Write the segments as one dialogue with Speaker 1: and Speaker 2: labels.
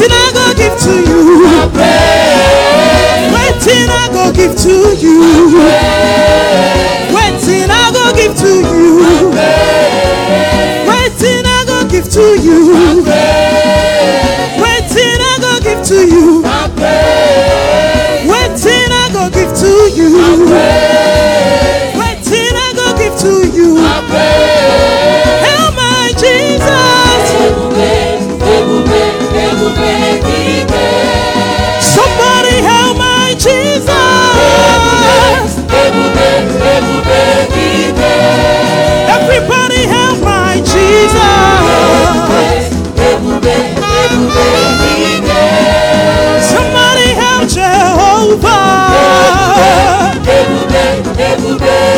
Speaker 1: Waiting I go give to you. Waiting I go give to you.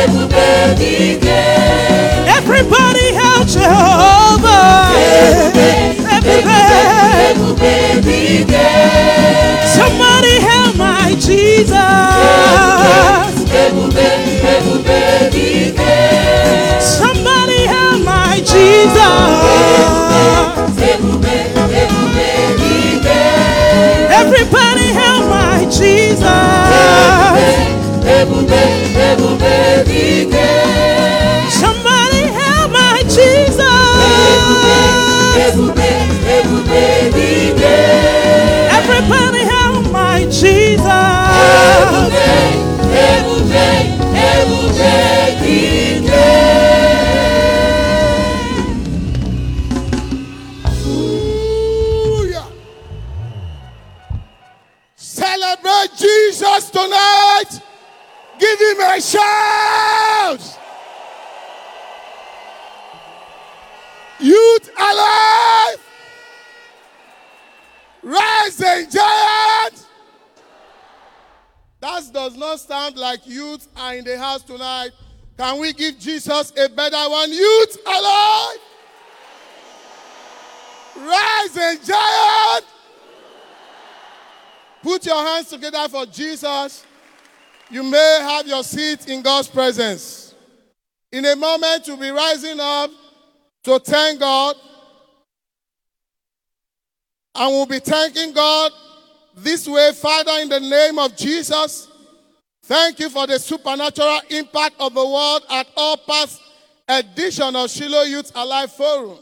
Speaker 1: Ebube, ebube, ebube dike. Somebody help my Jesus. Everybody help my Jesus. Everybody help Jehovah. Everybody. Somebody help my Jesus. Somebody help my Jesus. Everybody help my Jesus. Somebody help my Jesus. Everybody help my Jesus.
Speaker 2: Hallelujah. Celebrate Jesus tonight. Him shout. Youth alive. Rising giant. That does not sound like youth are in the house tonight. Can we give Jesus a better one? Youth alive. Rise and giant. Put your hands together for Jesus. You may have your seat in God's presence. In a moment, you'll be rising up to thank God. And we'll be thanking God this way, Father, in the name of Jesus. Thank you for the supernatural impact of the word at all past edition of Shiloh Youth Alive Forum.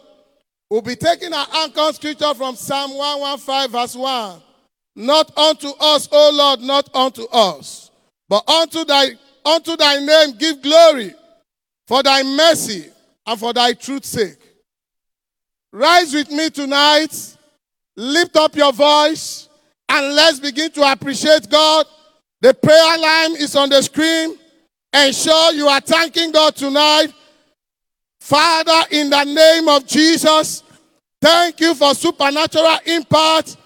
Speaker 2: We'll be taking our anchor scripture from Psalm 115, verse 1. Not unto us, O Lord, not unto us, but unto thy, unto thy name give glory for thy mercy and for thy truth's sake. Rise with me tonight, lift up your voice, and let's begin to appreciate God. The prayer line is on the screen. Ensure you are thanking God tonight. Father, in the name of Jesus, thank you for supernatural impact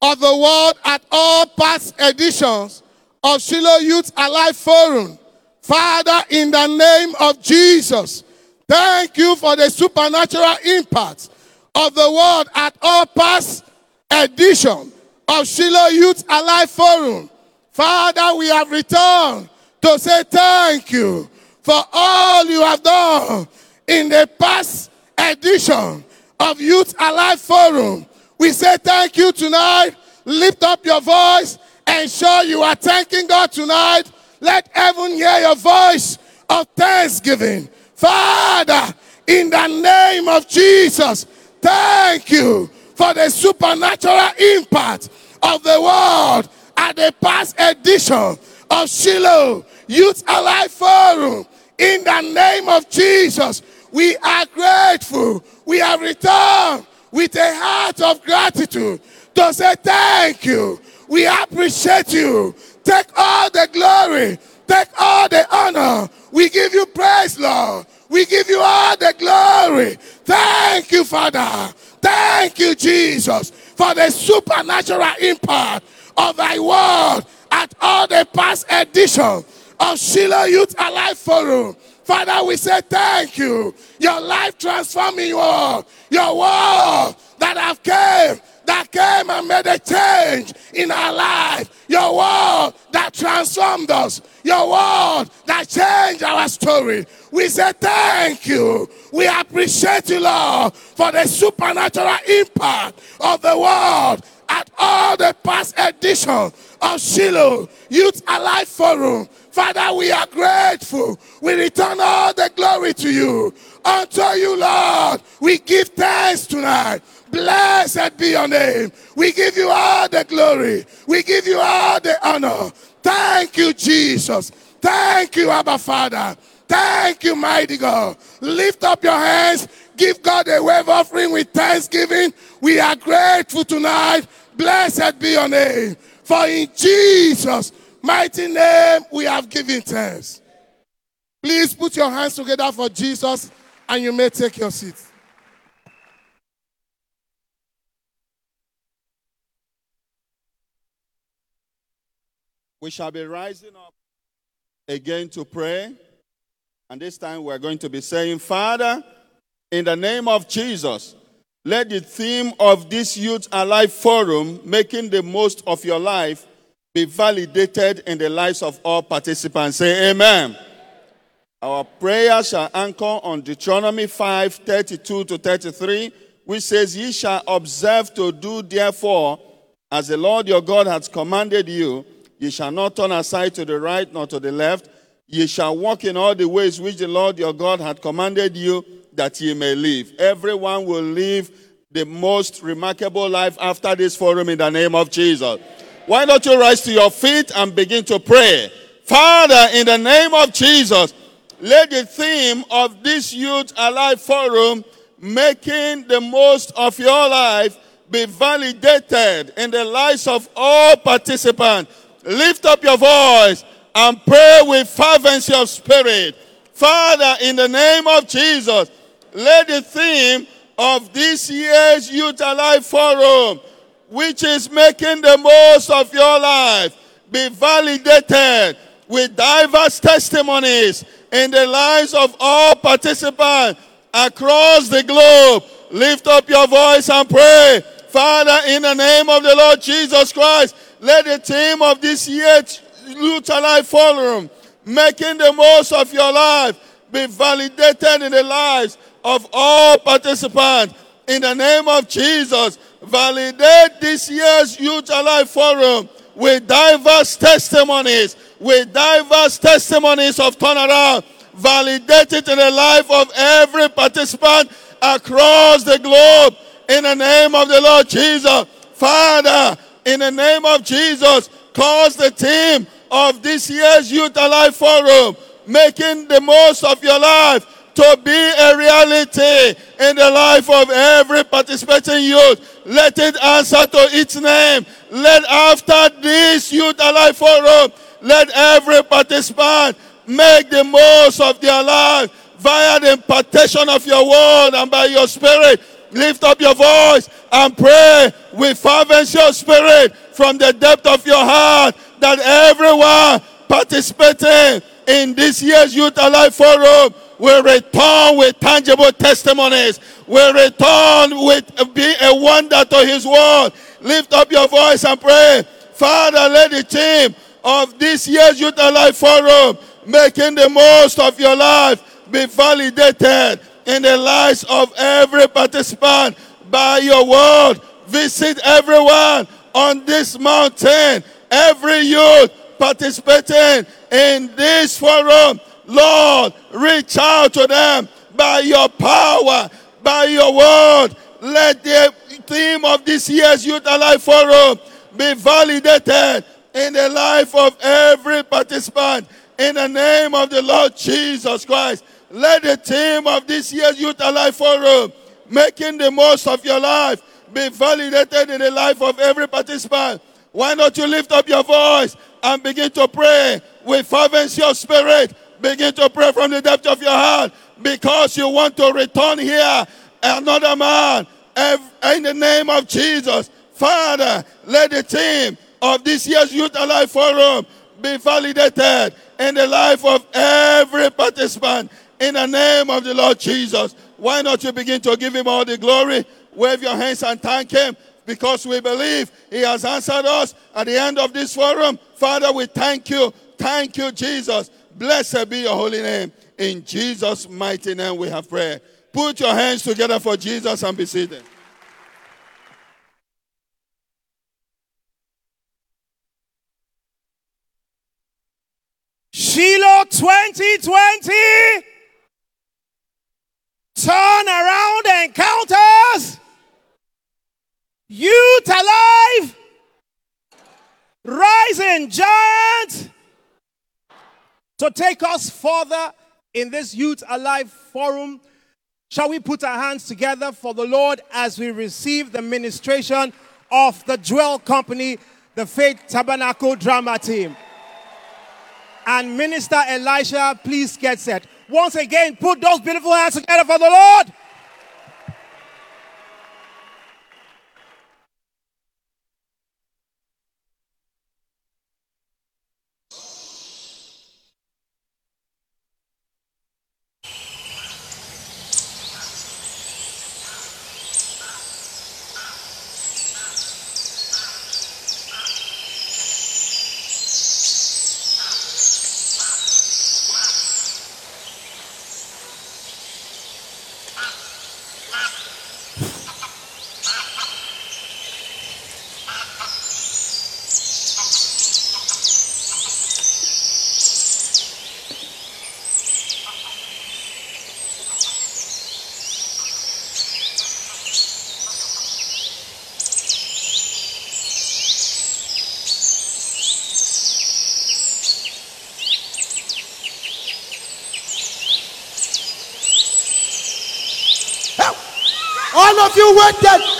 Speaker 2: of the word at all past editions of Shiloh Youth Alive Forum. Father, in the name of Jesus, thank you for the supernatural impact of the word at all past edition of Shiloh Youth Alive Forum. Father, we have returned to say thank you for all you have done in the past edition of Youth Alive Forum. We say thank you tonight. Lift up your voice. Ensure you are thanking God tonight. Let heaven hear your voice of thanksgiving. Father, in the name of Jesus, thank you for the supernatural impact of the word at the past edition of Shiloh Youth Alive Forum. In the name of Jesus, we are grateful. We have returned with a heart of gratitude to say thank you. We appreciate you. Take all the glory. Take all the honor. We give you praise, Lord. We give you all the glory. Thank you, Father. Thank you, Jesus. for the supernatural impact of thy word at all the past editions of Shiloh Youth Alive Forum. Father, we say thank you. Your life transforming word, your word that have came, that came and made a change in our life. Your word that transformed us. Your word that changed our story. We say thank you. We appreciate you, Lord, for the supernatural impact of the word at all the past editions of Shiloh Youth Alive Forum. Father, we are grateful. We return all the glory to you. Unto you, Lord, we give thanks tonight. Blessed be your name. We give you all the glory. We give you all the honor. Thank you, Jesus. Thank you, Abba Father. Thank you, mighty God. Lift up your hands. Give God a wave offering with thanksgiving. We are grateful tonight. Blessed be your name. For in Jesus' mighty name we have given thanks. Please put your hands together for Jesus and you may take your seat.
Speaker 3: We shall be rising up again to pray. And this time we're going to be saying, Father, in the name of Jesus, let the theme of this Youth Alive Forum, making the most of your life, be validated in the lives of all participants. Say amen. Our prayer shall anchor on Deuteronomy 5 32 to 33, which says, Ye shall observe to do therefore as the Lord your God has commanded you. Ye shall not turn aside to the right nor to the left. Ye shall walk in all the ways which the Lord your God had commanded you, that ye may live. Everyone will live the most remarkable life after this forum in the name of Jesus. Why don't you rise to your feet and begin to pray? Father, in the name of Jesus, let the theme of this Youth Alive Forum, making the most of your life, be validated in the lives of all participants. Lift up your voice and pray with fervency of spirit. Father, in the name of Jesus, let the theme of this year's Youth Alive Forum, which is making the most of your life, be validated with diverse testimonies in the lives of all participants across the globe. Lift up your voice and pray. Father, in the name of the Lord Jesus Christ, let the theme of this year's Youth Alive Forum, making the most of your life, be validated in the lives of all participants. In the name of Jesus, validate this year's Youth Alive Forum with diverse testimonies, with diverse testimonies of turnaround. Validate it in the life of every participant across the globe. In the name of the Lord Jesus. Father, in the name of Jesus, cause the team of this year's Youth Alive Forum, making the most of your life, to be a reality in the life of every participating youth. Let it answer to its name. Let after this Youth Alive Forum, let every participant make the most of their life via the impartation of your word and by your spirit. Lift up your voice and pray with fervency of spirit from the depth of your heart that everyone participating in this year's Youth Alive Forum will return with tangible testimonies, will return with uh, be a wonder to his word. Lift up your voice and pray. Father, let the team of this year's Youth Alive Forum making the most of your life be validated in the lives of every participant by your word. Visit everyone on this mountain, every youth participating in this forum. Lord, reach out to them by your power, by your word. Let the theme of this year's Youth Alive Forum be validated in the life of every participant. In the name of the Lord Jesus Christ, let the theme of this year's Youth Alive Forum, making the most of your life, be validated in the life of every participant. Why not you lift up your voice and begin to pray with fervency of spirit? Begin to pray from the depth of your heart because you want to return here another man in the name of Jesus. Father, let the theme of this year's Youth Alive Forum be validated in the life of every participant in the name of the Lord Jesus. Why not you begin to give him all the glory? Wave your hands and thank him because we believe he has answered us at the end of this forum. Father, we thank you. Thank you, Jesus. Blessed be your holy name. In Jesus' mighty name we have prayed. Put your hands together for Jesus and be seated.
Speaker 4: Shiloh 2020. Turn around encounters. Youth alive. Rising giant. To take us further in this Youth Alive Forum, shall we put our hands together for the Lord as we receive the ministration of the Dwell Company, the Faith Tabernacle Drama Team? and Minister Elisha, please get set. Once again, put those beautiful hands together for the Lord.
Speaker 5: All of you waited. Hey!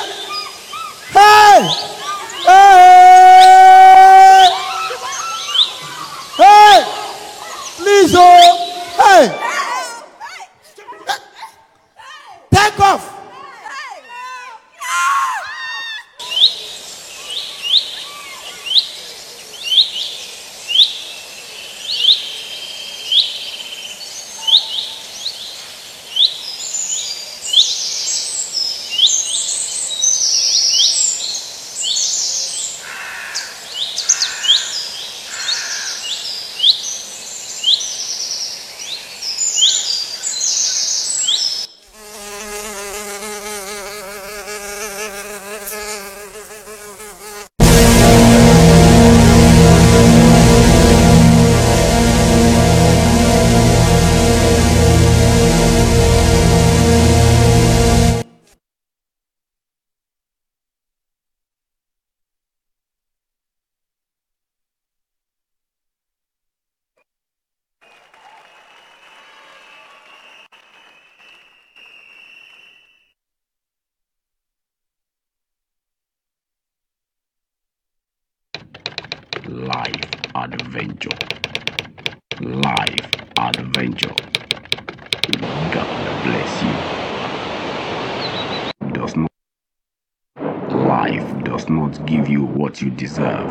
Speaker 6: What you deserve.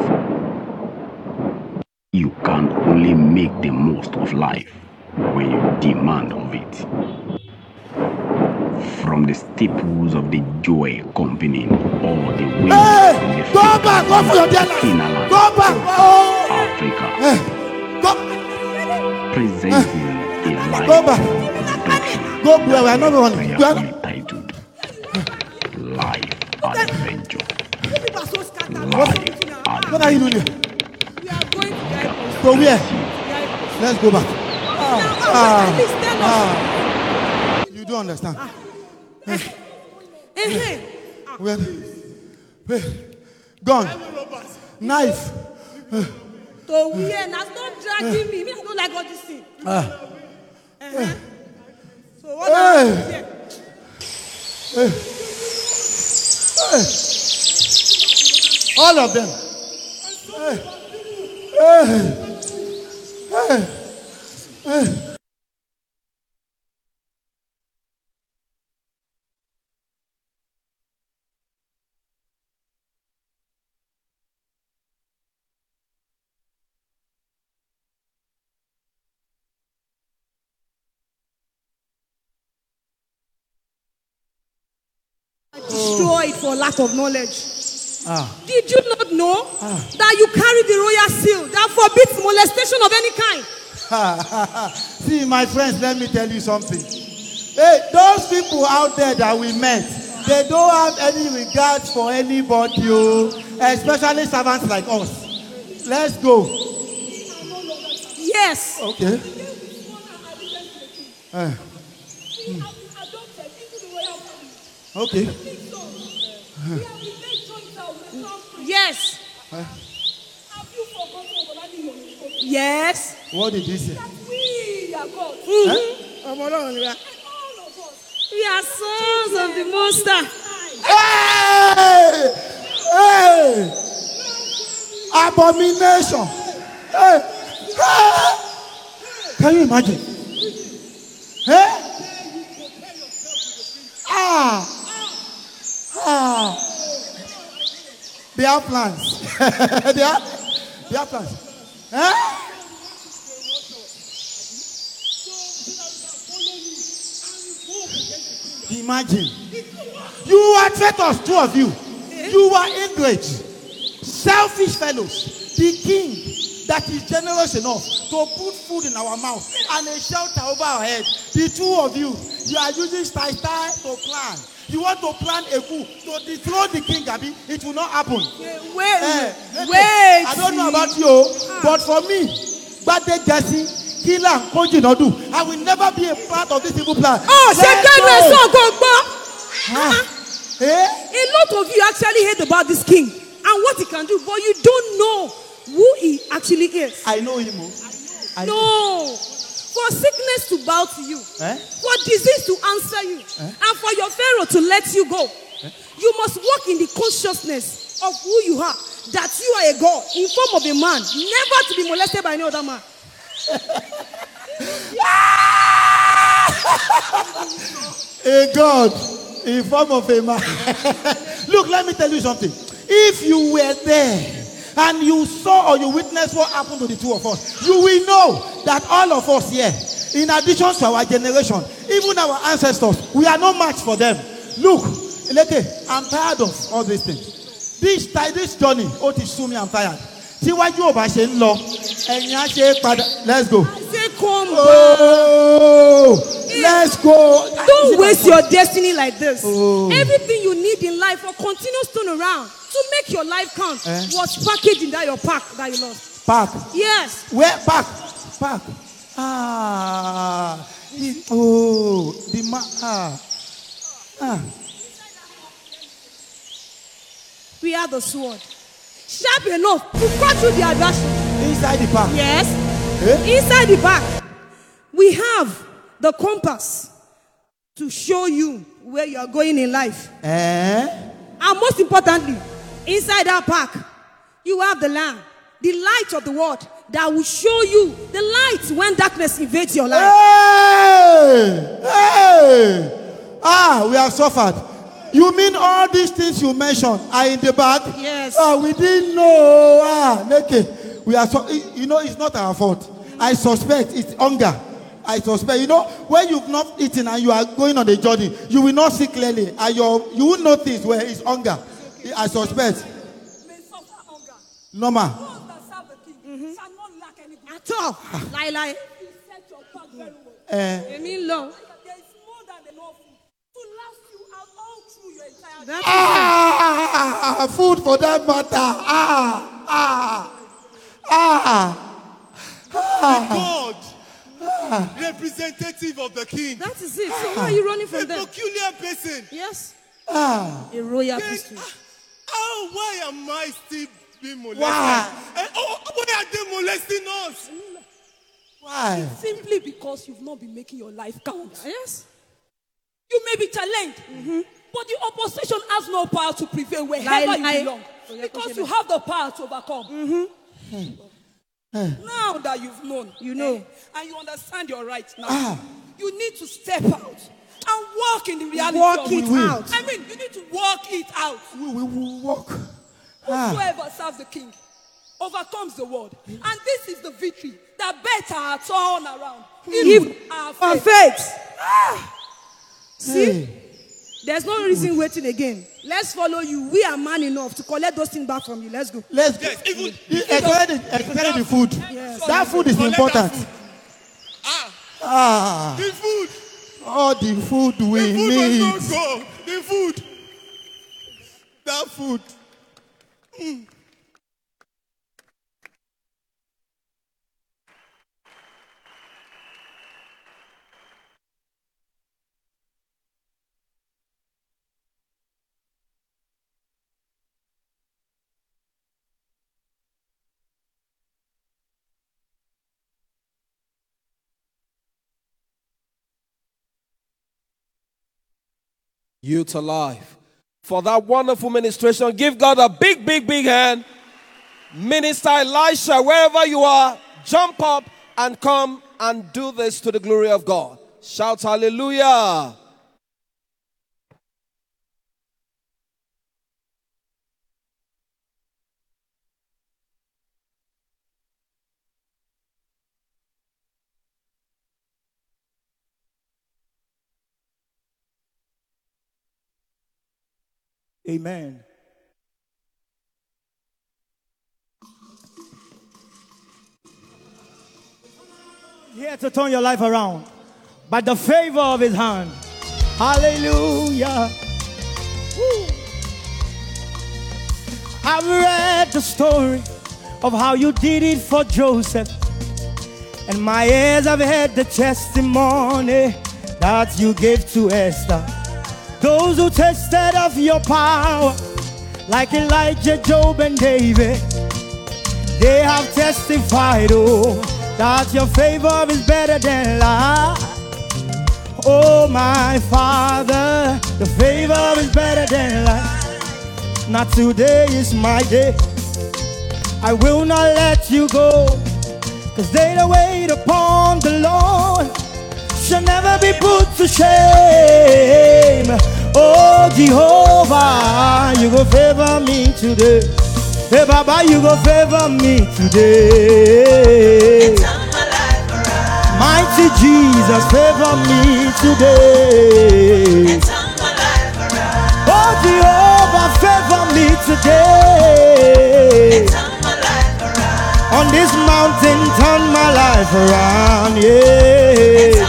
Speaker 6: You can only make the most of life when you demand of it. From the staples of the joy company all the way
Speaker 5: Hey!
Speaker 6: from the
Speaker 5: Go back! Go for your dear Go back! Oh!
Speaker 6: Africa
Speaker 5: Hey! Go!
Speaker 6: presenting a life
Speaker 5: Go back!
Speaker 6: production
Speaker 5: Go we are not one.
Speaker 6: Life
Speaker 5: What are you doing? Here? Go where? Let's go back. Ah, ah. You don't understand. Where? Where? Gone. Knife.
Speaker 7: to wear na stop dragging me me i no like all this thing.
Speaker 5: Ah.
Speaker 7: Uh-huh. so what
Speaker 5: Hey.
Speaker 7: hey. here.
Speaker 5: All of them.
Speaker 1: Destroyed for lack of knowledge.
Speaker 5: Ah.
Speaker 1: Did you not know that you carry the royal seal that forbids molestation of any kind?
Speaker 5: See, my friends, let me tell you something. Hey, those people out there that we met, they don't have any regard for anybody, oh, especially servants like us. Let's go.
Speaker 1: Yes.
Speaker 5: Okay. Eh, okay.
Speaker 1: Yes. Yes.
Speaker 5: What did he say?
Speaker 1: Ọmọ Ọlọ́run ni wa. We are sons of the Most High.
Speaker 5: Hey! Hey! Abomination! Hey! Hey! Can you imagine? Hey! Ah! Ah! They have plans. they have, they have plans. Eh? Imagine. You are traitors, two of you. You are ingrate, selfish fellows. The king that is generous enough to put food in our mouth and a shelter over our head. The two of you, you are using style to plan. You want to plan a coup to dethrone the king, Abi. It will not happen.
Speaker 1: Wait,
Speaker 5: Eh,
Speaker 1: wait,
Speaker 5: okay. I don't know about you, but for me, Gbade Jesse, Killer, Kojinodu, I will never be a part of this evil plan.
Speaker 1: Oh, ṣe kẹ́nu ẹ̀ sọ gbọ́ngbọ́n.
Speaker 5: Ah. Eh?
Speaker 1: A lot of you actually hate about this king and what he can do, but you don't know who he actually is.
Speaker 5: I know him. oh. I know.
Speaker 1: For sickness to bow to you,
Speaker 5: Eh?
Speaker 1: for disease to answer you, and for your Pharaoh to let you go, you must walk in the consciousness of who you are. That you are a God in form of a man, never to be molested by any other man.
Speaker 5: a God in form of a man. Look, let me tell you something. If you were there and you saw or you witnessed what happened to the two of us, you will know that all of us here, in addition to our generation, even our ancestors, we are no match for them. Look, Eleke, I'm tired of all these things. This, this journey, ó ti sú mi, I'm tired. Tíwájú ò bá ṣe ń lọ, ẹ̀yìn á ṣe é padà. Let's go. Oh, let's go.
Speaker 1: Don't waste your destiny like this.
Speaker 5: Oh.
Speaker 1: Everything you need in life for continuous turnaround to make your life count
Speaker 5: Eh?
Speaker 1: was packaged in that your pack that you lost.
Speaker 5: Pack?
Speaker 1: Yes.
Speaker 5: Where? Park. Park. Ah. Oh, the ma. Ah. Ah.
Speaker 1: We are the sword. Sharp enough to cut through the adversary.
Speaker 5: Inside the pack?
Speaker 1: Yes.
Speaker 5: Eh?
Speaker 1: Inside the back, we have the compass to show you where you are going in life.
Speaker 5: Eh?
Speaker 1: And most importantly, inside that pack, you have the lamb, the light of the world that will show you the light when darkness invades your life.
Speaker 5: Hey! Hey! Ah, we have suffered. You mean all these things you mentioned are in the bag?
Speaker 1: Yes.
Speaker 5: Ah, we didn't know. Ah, Neke. We are so, you know, it's not our fault. I suspect it's hunger. I suspect. You know, when you've not eaten and you are going on a journey, you will not see clearly. And your, you will notice where it's hunger. I suspect. Normal.
Speaker 1: At all. Lie, lie.
Speaker 5: Eh,
Speaker 1: Èmi ń lọ. That is
Speaker 5: ah, food for that matter. Ah, ah, ah.
Speaker 8: God, representative of the king,
Speaker 1: That is it. So why are you running
Speaker 8: a
Speaker 1: from them?
Speaker 8: peculiar person.
Speaker 1: Yes.
Speaker 5: Ah.
Speaker 1: A royal
Speaker 8: Then,
Speaker 1: priesthood.
Speaker 8: How, why am I still being molested?
Speaker 5: Why?
Speaker 8: Eh, oh, why are they molesting us?
Speaker 5: Why?
Speaker 7: Simply because you've not been making your life count.
Speaker 1: Yes.
Speaker 7: You may be challenged, but the opposition has no power to prevail wherever
Speaker 1: Lie,
Speaker 7: you
Speaker 1: lie.
Speaker 7: belong. Because you have the power to overcome. Now that you've known,
Speaker 1: You know.
Speaker 7: eh, and you understand your rights now,
Speaker 5: Ah.
Speaker 7: you need to step out and walk in the reality
Speaker 1: Walk
Speaker 7: of
Speaker 1: it
Speaker 7: it.
Speaker 1: out.
Speaker 7: I mean, you need to walk it out.
Speaker 5: We will we walk. Ah.
Speaker 7: Whoever serves the king overcomes the world. And this is the victory that better our turn around. If our
Speaker 1: Our
Speaker 7: faith
Speaker 1: faith. See?
Speaker 5: Hey.
Speaker 1: There's no reason waiting again. Let's follow you. We are man enough to collect those things back from you. Let's go.
Speaker 8: Let's
Speaker 5: Yes, even
Speaker 8: the- the food.
Speaker 1: Yes.
Speaker 8: That food is important.
Speaker 5: that food. Ah,
Speaker 8: Ah,
Speaker 5: the food.
Speaker 8: All the food we
Speaker 5: The food
Speaker 8: need.
Speaker 5: must not go. The food. That food. Hmm.
Speaker 9: You to life. For that wonderful ministration, give God a big, big, big hand. Minister Elisha, wherever you are, jump up and come and do this to the glory of God. Shout hallelujah.
Speaker 8: Amen. Here to turn your life around by the favor of his hand. Hallelujah. Woo. I've read the story of how you did it for Joseph. And my ears have heard the testimony that you gave to Esther. Those who tested of your power, like Elijah, Job, and David, they have testified, oh, that your favor is better than life. Oh, my Father, the favor is better than life. Not today is my day. I will not let you go, cause they that wait upon the Lord shall never be put to shame. Oh Jehovah, you go favor me today. Hey Baba, you go favor me today. Mighty Jesus, favor me today. Oh Jehovah, favor me today. On this mountain, turn my life around, yeah.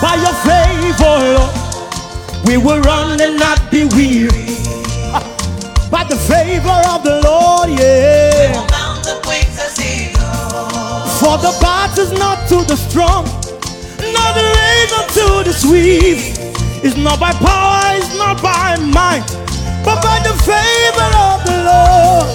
Speaker 8: By your favor, Lord, we will run and not be weary. By the favor of the Lord, yeah. For the battle's not to the strong, not the race unto the swift. It's not by power, it's not by might, but by the favor of the Lord.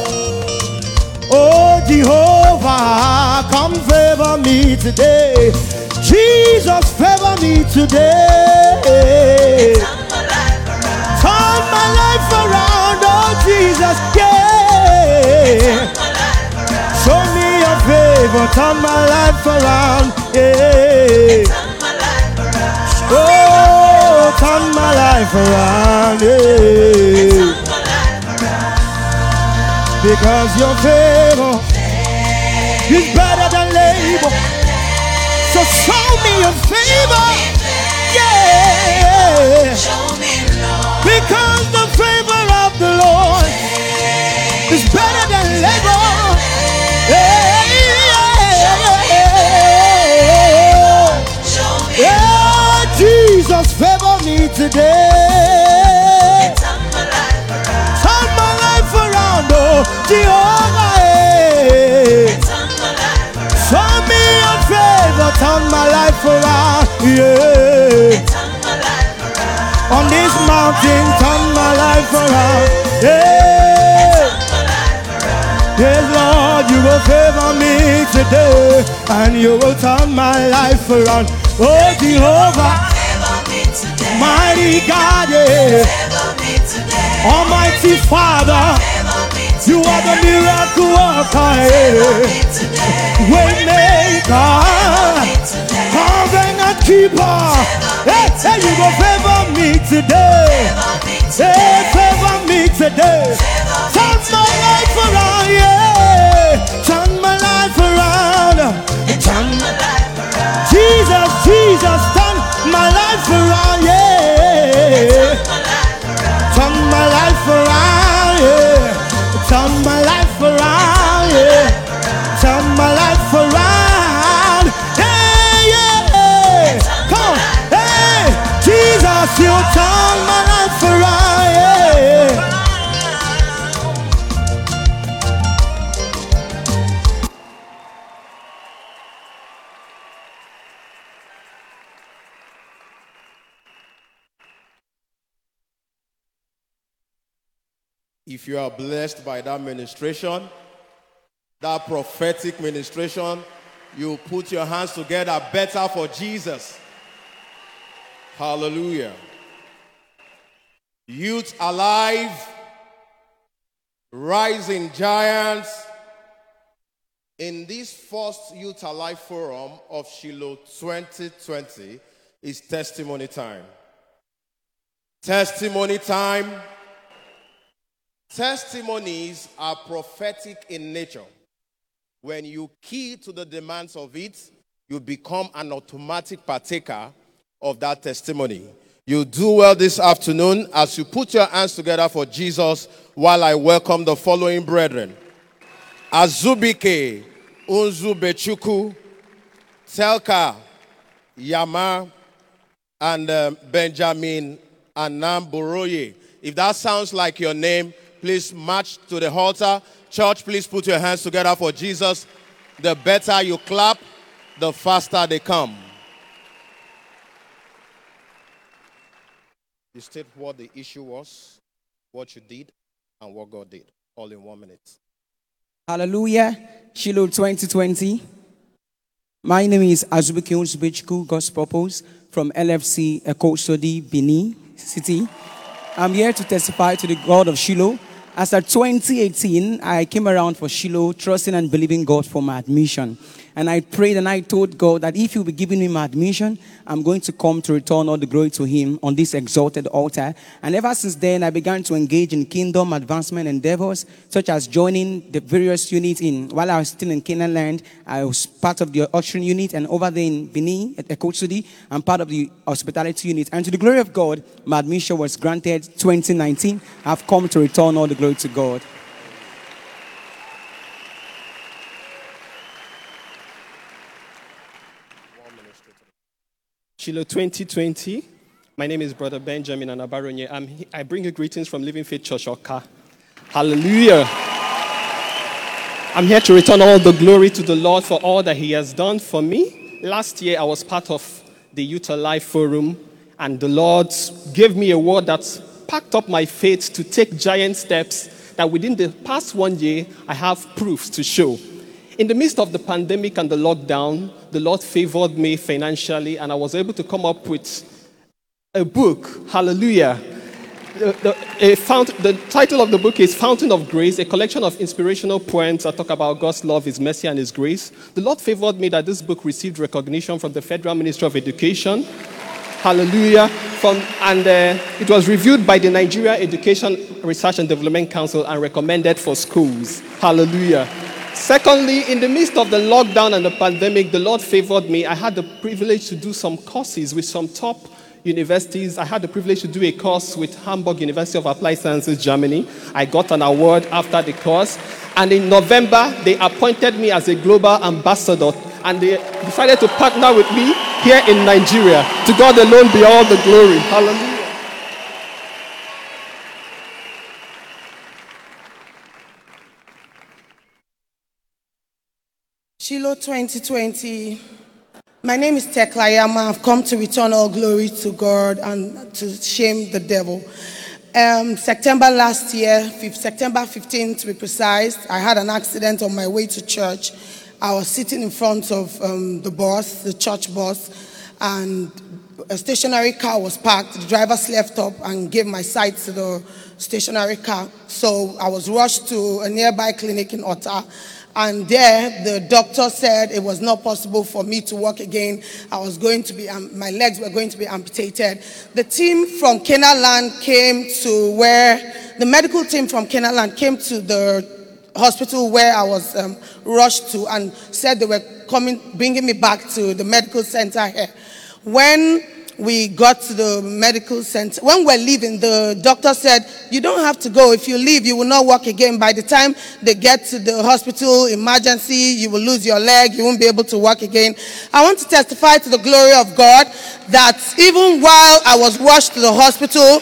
Speaker 8: Oh Jehovah, come favor me today. Jesus, favor me today. Turn my life around, Turn my life around, oh Jesus, yeah. Show me your favor, turn my life around, yeah. Oh, turn my life around, yeah. Because your favor is better than labor. So show me your favor. Yeah. Because the favor of the Lord is better than labor. Yeah, yeah. Jesus, favor me today. Turn my life around, oh Jehovah. Turn my life around, yeah. On this mountain, turn my life around, yeah. Yes, Lord, you will favor me today, and you will turn my life around, oh Jehovah. Mighty God, yeah. Almighty Father, you are the miracle worker, yeah. Waymaker, covenant keeper. Hey, hey, you go favor me today. Hey, favor me today. Turn my life around, yeah. Turn my life around. Turn Jesus, Jesus, turn my life around.
Speaker 10: You
Speaker 11: are blessed by that ministration, that prophetic ministration, you put your hands together better for Jesus. Hallelujah. Youth alive, rising giants. In this first Youth Alive Forum of Shiloh 2020 is testimony time. Testimony time. Testimonies are prophetic in nature. When you key to the demands of it, you become an automatic partaker of that testimony. You do well this afternoon as you put your hands together for Jesus while I welcome the following brethren. Azubike Unzubechuku, Telka Yama, and um, Benjamin Anamboroye. If that sounds like your name, please march to the altar. Church, please put your hands together for Jesus. The better you clap, the faster they come. You state what the issue was, what you did, and what God did, all in one minute.
Speaker 12: Hallelujah. Shiloh 2020. My name is Azubike Unzubechiku, God's Purpose, from LFC Ekosodin, Benin City. I'm here to testify to the God of Shiloh. As at 2018, I came around for Shiloh, trusting and believing God for my admission. And I prayed and I told God that if you'll be giving me my admission, I'm going to come to return all the glory to Him on this exalted altar. And ever since then, I began to engage in kingdom advancement endeavors, such as joining the various units in, while I was still in Canaan land, I was part of the ushering unit, and over there in Benin, at Ekosodin, I'm part of the hospitality unit. And to the glory of God, my admission was granted 2019. I've come to return all the glory to God.
Speaker 13: Shiloh 2020. My name is Brother Benjamin Anabaronye. I'm, I bring you greetings from Living Faith Church Oka. Hallelujah. I'm here to return all the glory to the Lord for all that He has done for me. Last year, I was part of the Youth Alive Forum, and the Lord gave me a word that packed up my faith to take giant steps that within the past one year, I have proofs to show. In the midst of the pandemic and the lockdown, the Lord favored me financially, and I was able to come up with a book. Hallelujah. The, the, the title of the book is Fountain of Grace, a collection of inspirational poems that talk about God's love, His mercy, and His grace. The Lord favored me that this book received recognition from the Federal Ministry of Education. Hallelujah. From, and uh, it was reviewed by the Nigeria Education Research and Development Council and recommended for schools. Hallelujah. Secondly, in the midst of the lockdown and the pandemic, the Lord favored me. I had the privilege to do some courses with some top universities. I had the privilege to do a course with Hamburg University of Applied Sciences, Germany. I got an award after the course. And in November, they appointed me as a global ambassador and they decided to partner with me here in Nigeria. To God alone be all the glory. Hallelujah.
Speaker 14: Shiloh 2020. My name is Tekla Yama. I've come to return all glory to God and to shame the devil. Um, September last year, September 15th to be precise, I had an accident on my way to church. I was sitting in front of um, the bus, the church bus, and a stationary car was parked. The driver slept up and gave my side to the stationary car. So I was rushed to a nearby clinic in Otta. And there, the doctor said it was not possible for me to walk again. I was going to be, um, my legs were going to be amputated. The team from Canaanland came to where, the medical team from Canaanland came to the hospital where I was um, rushed to and said they were coming, bringing me back to the medical center here. When we got to the medical center. When we're leaving, the doctor said, You don't have to go. If you leave, you will not walk again. By the time they get to the hospital, emergency, you will lose your leg. You won't be able to walk again. I want to testify to the glory of God that even while I was rushed to the hospital,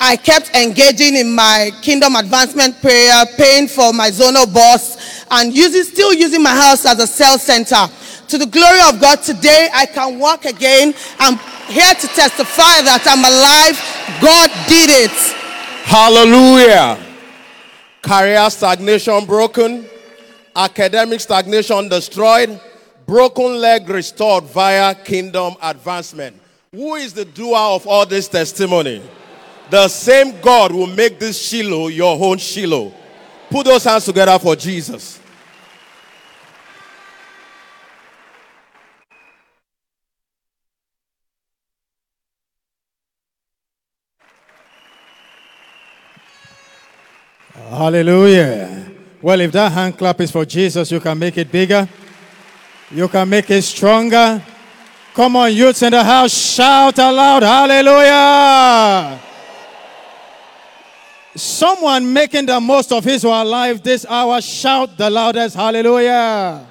Speaker 14: I kept engaging in my kingdom advancement prayer, paying for my zonal boss, and using, still using my house as a cell center. To the glory of God, today I can walk again. I'm here to testify that I'm alive. God did it.
Speaker 11: Hallelujah. Career stagnation broken, academic stagnation destroyed, broken leg restored via kingdom advancement. Who is the doer of all this testimony? The same God will make this Shiloh your own Shiloh. Put those hands together for Jesus.
Speaker 10: Hallelujah. Well, if that hand clap is for Jesus, you can make it bigger. You can make it stronger. Come on, youths in the house, shout aloud, hallelujah. Someone making the most of his or her life this hour, shout the loudest, hallelujah.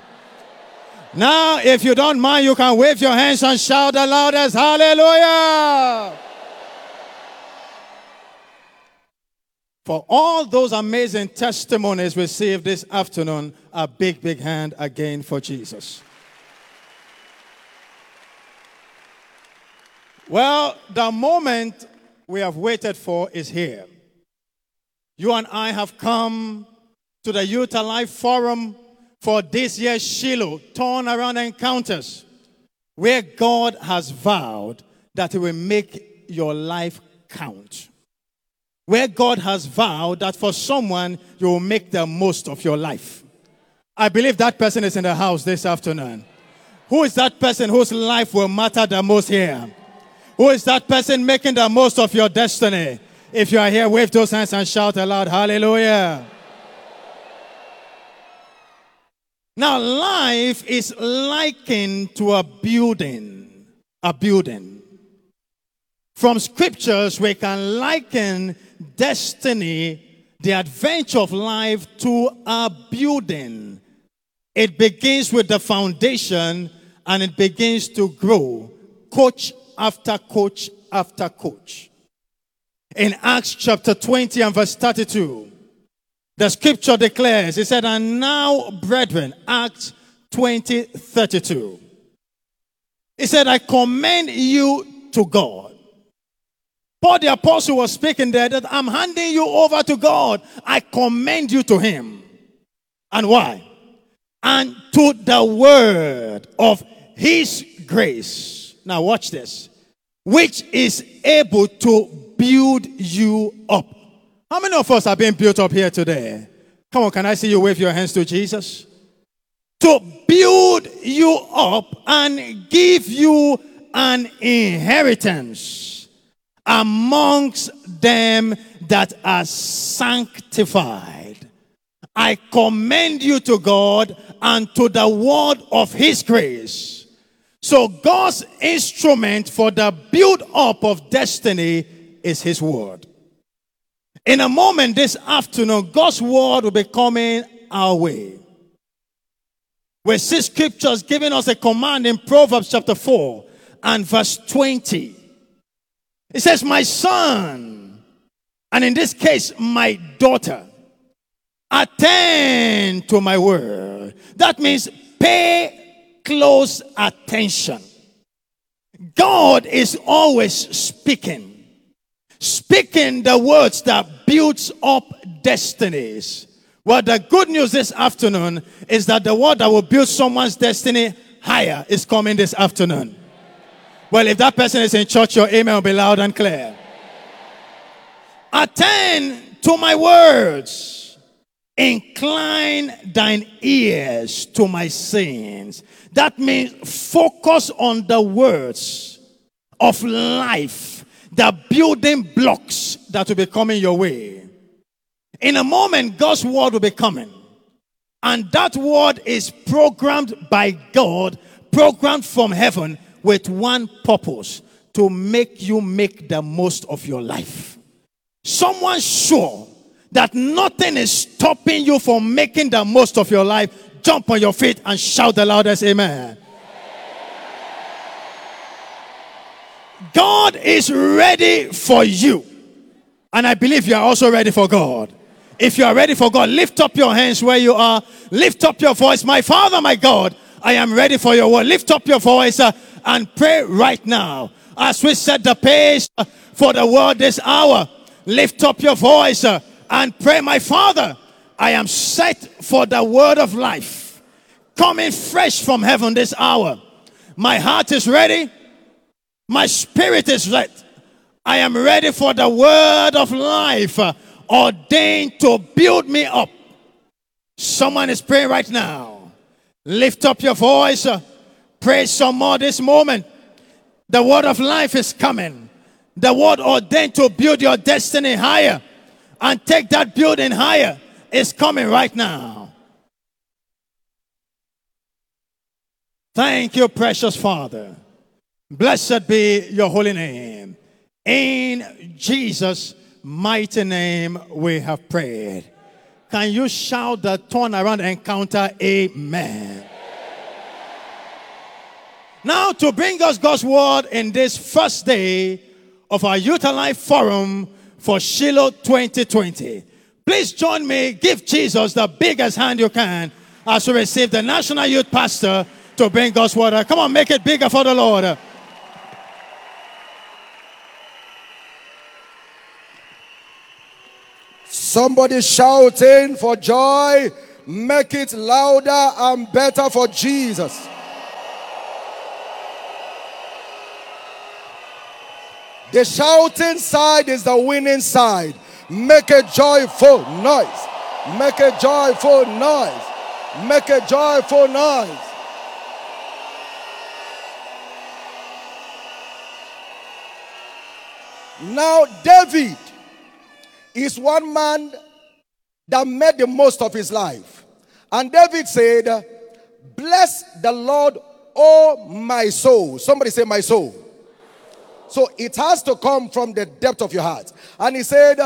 Speaker 10: Now, if you don't mind, you can wave your hands and shout the loudest, hallelujah. For all those amazing testimonies received this afternoon, a big, big hand again for Jesus. Well, the moment we have waited for is here. You and I have come to the Youth Alive Forum for this year's Shiloh Turnaround Encounters, where God has vowed that He will make your life count. Where God has vowed that for someone, you will make the most of your life. I believe that person is in the house this afternoon. Who is that person whose life will matter the most here? Who is that person making the most of your destiny? If you are here, wave those hands and shout aloud, Hallelujah. Now, life is likened to a building. A building. From scriptures, we can liken destiny, the adventure of life, to a building. It begins with the foundation and it begins to grow, coach after coach after coach. In Acts chapter 20 and verse 32, the scripture declares, it said, And now, brethren, Acts 20 32. He said, I commend you to God. Paul the apostle was speaking there that I'm handing you over to God. I commend you to him. And why? And to the word of his grace. Now, watch this. Which is able to build you up. How many of us are being built up here today? Come on, can I see you wave your hands to Jesus? To build you up and give you an inheritance amongst them that are sanctified. I commend you to God and to the word of his grace. So God's instrument for the build up of destiny is his word. In a moment this afternoon, God's word will be coming our way. We see scriptures giving us a command in Proverbs chapter 4 and verse 20. It says, My son, and in this case, my daughter, attend to my word. That means pay close attention. God is always speaking speaking the words that builds up destinies. Well, the good news this afternoon is that the word that will build someone's destiny higher is coming this afternoon. Well, if that person is in church, your amen will be loud and clear. Attend to my words. Incline thine ears to my sayings. That means focus on the words of life the building blocks that will be coming your way. In a moment, God's word will be coming. And that word is programmed by God, programmed from heaven with one purpose to make you make the most of your life. Someone sure that nothing is stopping you from making the most of your life. Jump on your feet and shout the loudest amen. God is ready for you. And I believe you are also ready for God. If you are ready for God, lift up your hands where you are. Lift up your voice. My Father, my God, I am ready for your word. Lift up your voice uh, and pray right now. As we set the pace uh, for the word this hour, lift up your voice uh, and pray, My Father, I am set for the word of life coming fresh from heaven this hour. My heart is ready. My spirit is ready. I am ready for the word of life uh, ordained to build me up. Someone is praying right now. Lift up your voice. Pray some more this moment. The word of life is coming. The word ordained to build your destiny higher and take that building higher is coming right now. Thank you, precious Father. Blessed be your holy name. In Jesus' mighty name, we have prayed. Can you shout the turnaround encounter? Amen. Now, to bring us God's word in this first day of our Youth Alive Forum for Shiloh 2020, please join me. Give Jesus the biggest hand you can as we receive the National Youth Pastor to bring God's word. Come on, make it bigger for the Lord.
Speaker 8: Somebody shouting for joy. Make it louder and better for Jesus. The shouting side is the winning side. Make a joyful noise. Make a joyful noise. Make a joyful noise. Now, David is one man that made the most of his life. And David said, Bless the Lord, oh my soul. Somebody say, My soul. So it has to come from the depth of your heart. And he said,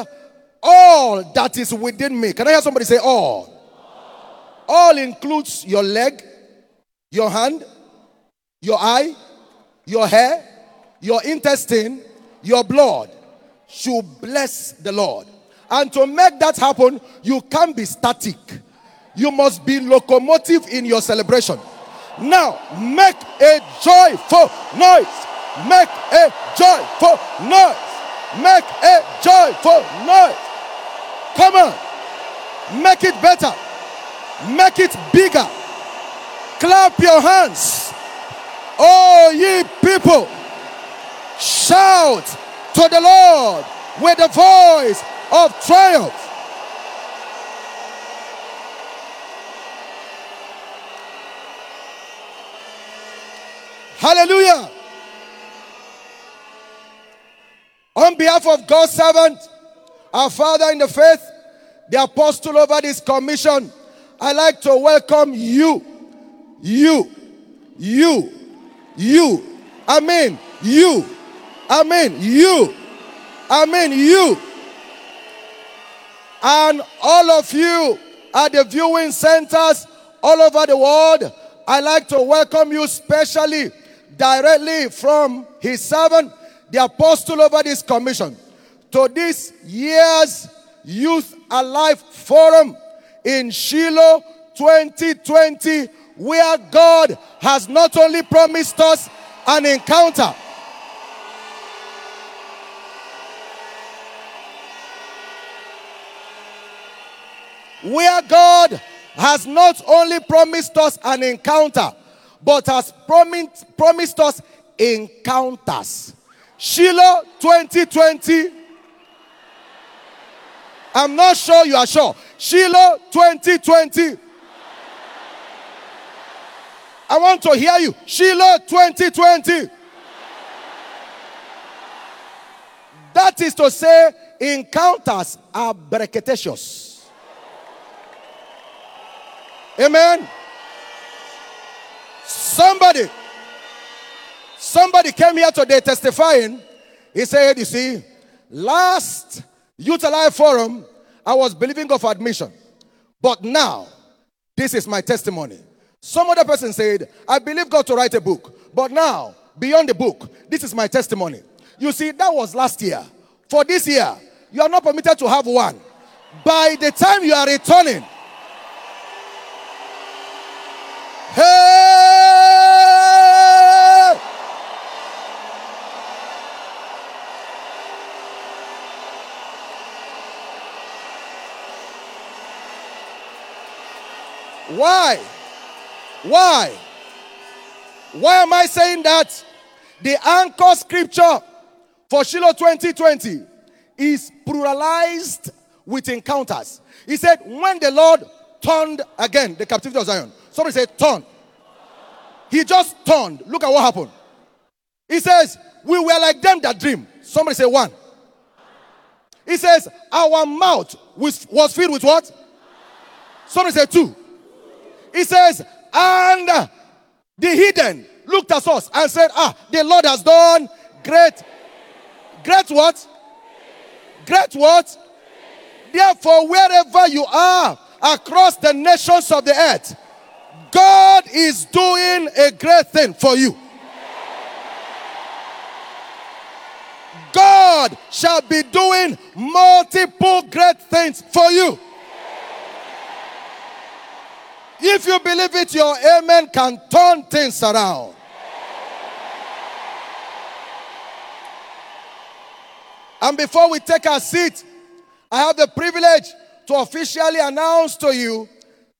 Speaker 8: All that is within me. Can I hear somebody say, All? All includes your leg, your hand, your eye, your hair, your intestine, your blood. Should bless the Lord. And to make that happen, you can't be static. You must be locomotive in your celebration. Now, make a joyful noise. Make a joyful noise. Make a joyful noise. Come on. Make it better. Make it bigger. Clap your hands. Oh, ye people. Shout to the Lord with a voice of triumph. Hallelujah. On behalf of God's servant, our Father in the faith, the apostle over this commission, I like to welcome you, you, you, you, Amen, you, Amen, you, Amen, you, and all of you at the viewing centers all over the world. I like to welcome you specially directly from his servant, the apostle over this commission, to this year's Youth Alive Forum in Shiloh 2020, where God has not only promised us an encounter, where God has not only promised us an encounter, but has promised, promised us encounters. Shiloh 2020. I'm not sure you are sure. Shiloh 2020. I want to hear you. Shiloh 2020. That is to say, encounters are brevicatious. Amen. Somebody, Somebody came here today testifying. He said, You see, last Youth Alive Forum, I was believing God for admission. But now, this is my testimony. Some other person said, I believe God to write a book. But now, beyond the book, this is my testimony. You see, that was last year. For this year, you are not permitted to have one. By the time you are returning, hey! Why? Why? Why am I saying that? The anchor scripture for Shiloh 2020 is pluralized with encounters. He said, When the Lord turned again the captivity of Zion, somebody said, Turn. He just turned. Look at what happened. He says, We were like them that dream. Somebody say, One. He says, Our mouth was, was filled with what? Somebody say, Two. He says, And the hidden looked at us and said, Ah, the Lord has done great. Great what? Great what? Therefore, wherever you are across the nations of the earth, God is doing a great thing for you. God shall be doing multiple great things for you. If you believe it, your amen can turn things around. And before we take our seat, I have the privilege to officially announce to you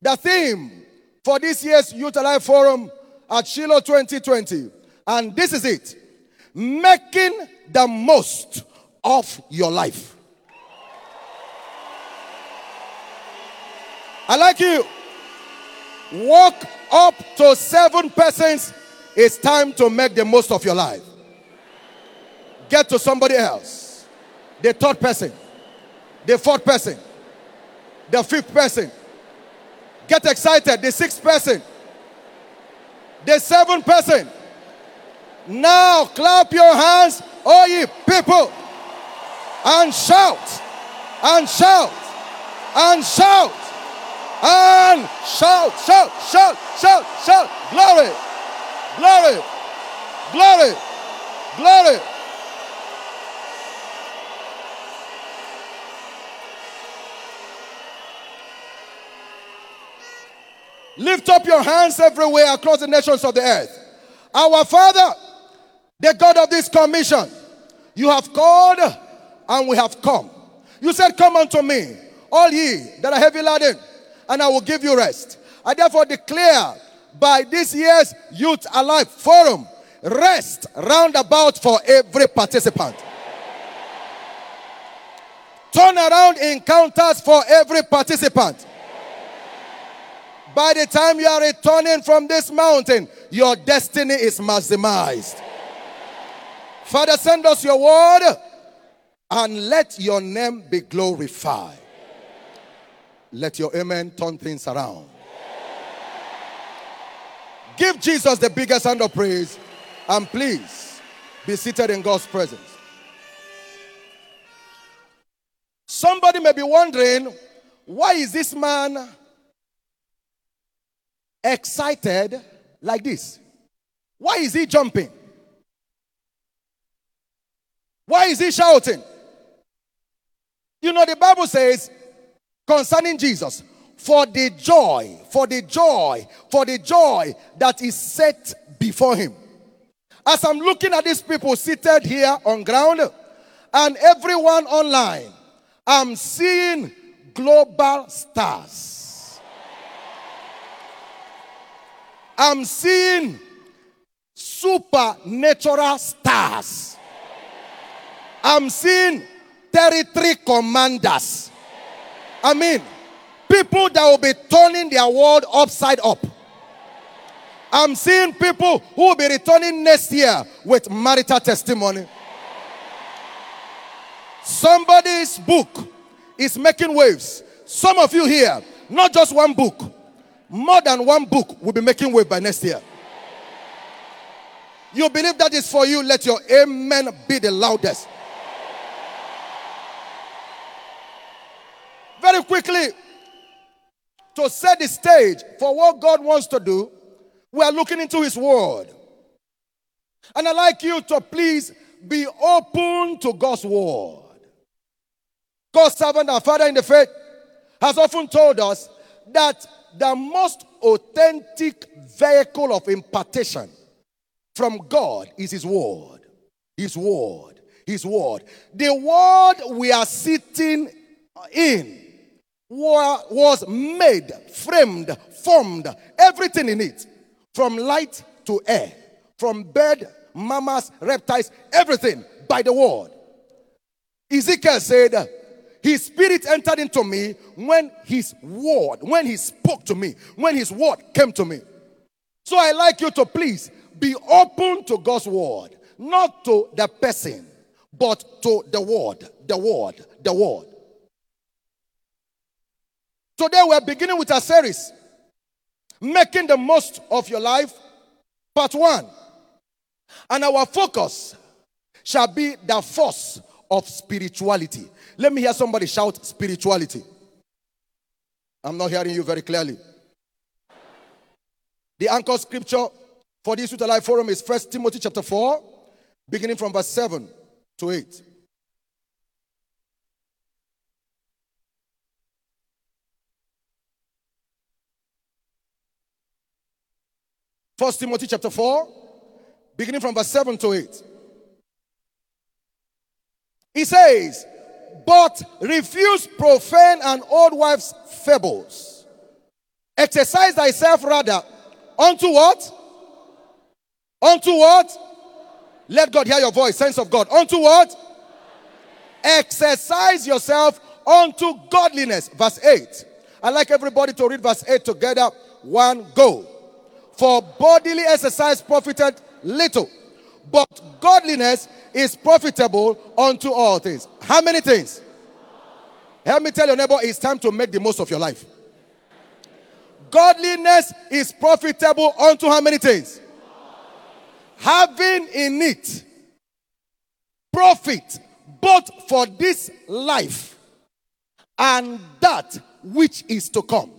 Speaker 8: the theme for this year's Youth Alive Forum at Shiloh 2020. And this is it making the most of your life. I like you. Walk up to seven persons. It's time to make the most of your life. Get to somebody else. The third person, the fourth person, the fifth person. Get excited. The sixth person, the seventh person. Now clap your hands, all ye people, and shout, and shout, and shout, and shout, shout, shout, shout, shout. Glory, glory, glory, glory. Lift up your hands everywhere across the nations of the earth. Our Father, the God of this commission, you have called and we have come. You said, Come unto me, all ye that are heavy laden, and I will give you rest. I therefore declare by this year's Youth Alive Forum, rest roundabout for every participant. Turn around encounters for every participant. By the time you are returning from this mountain, your destiny is maximized. Father, send us your word and let your name be glorified. Let your amen turn things around. Give Jesus the biggest hand of praise and please be seated in God's presence. Somebody may be wondering why is this man excited like this? Why is he jumping? Why is he shouting? You know, the Bible says concerning Jesus, for the joy, for the joy, for the joy that is set before him. As I'm looking at these people seated here on ground and everyone online, I'm seeing global stars. I'm seeing supernatural stars. I'm seeing territory commanders. I mean, people that will be turning their world upside up. I'm seeing people who will be returning next year with marital testimony. Somebody's book is making waves. Some of you here, not just one book, more than one book will be making wave by next year. You believe that is for you, let your amen be the loudest. Very quickly, to set the stage for what God wants to do, we are looking into His Word. And I'd like you to please be open to God's Word. God's servant, our Father in the faith, has often told us that the most authentic vehicle of impartation from God is His Word. His Word. His Word. The Word we are sitting in was made, framed, formed, everything in it, from light to air, from bird, mammals, reptiles, everything by the Word. Ezekiel said, his spirit entered into me when his word, when he spoke to me, when his word came to me. So I like you to please be open to God's word, not to the person, but to the word, the word, the word. Today we're beginning with a series, Making the Most of Your Life, Part 1. And our focus shall be the force of spirituality. Let me hear somebody shout spirituality. I'm not hearing you very clearly. The anchor scripture for this Youth Alive Forum is 1 Timothy chapter 4, beginning from verse 7 to 8. First Timothy chapter 4, beginning from verse 7 to 8. He says, But refuse profane and old wives' fables. Exercise thyself rather unto what? Unto what? Let God hear your voice, sense of God. Unto what? Exercise yourself unto godliness. Verse 8. I'd like everybody to read verse 8 together. One, go. For bodily exercise profited little, but godliness is profitable unto all things. How many things? Help me tell your neighbor it's time to make the most of your life. Godliness is profitable unto how many things? Having in it profit both for this life and that which is to come.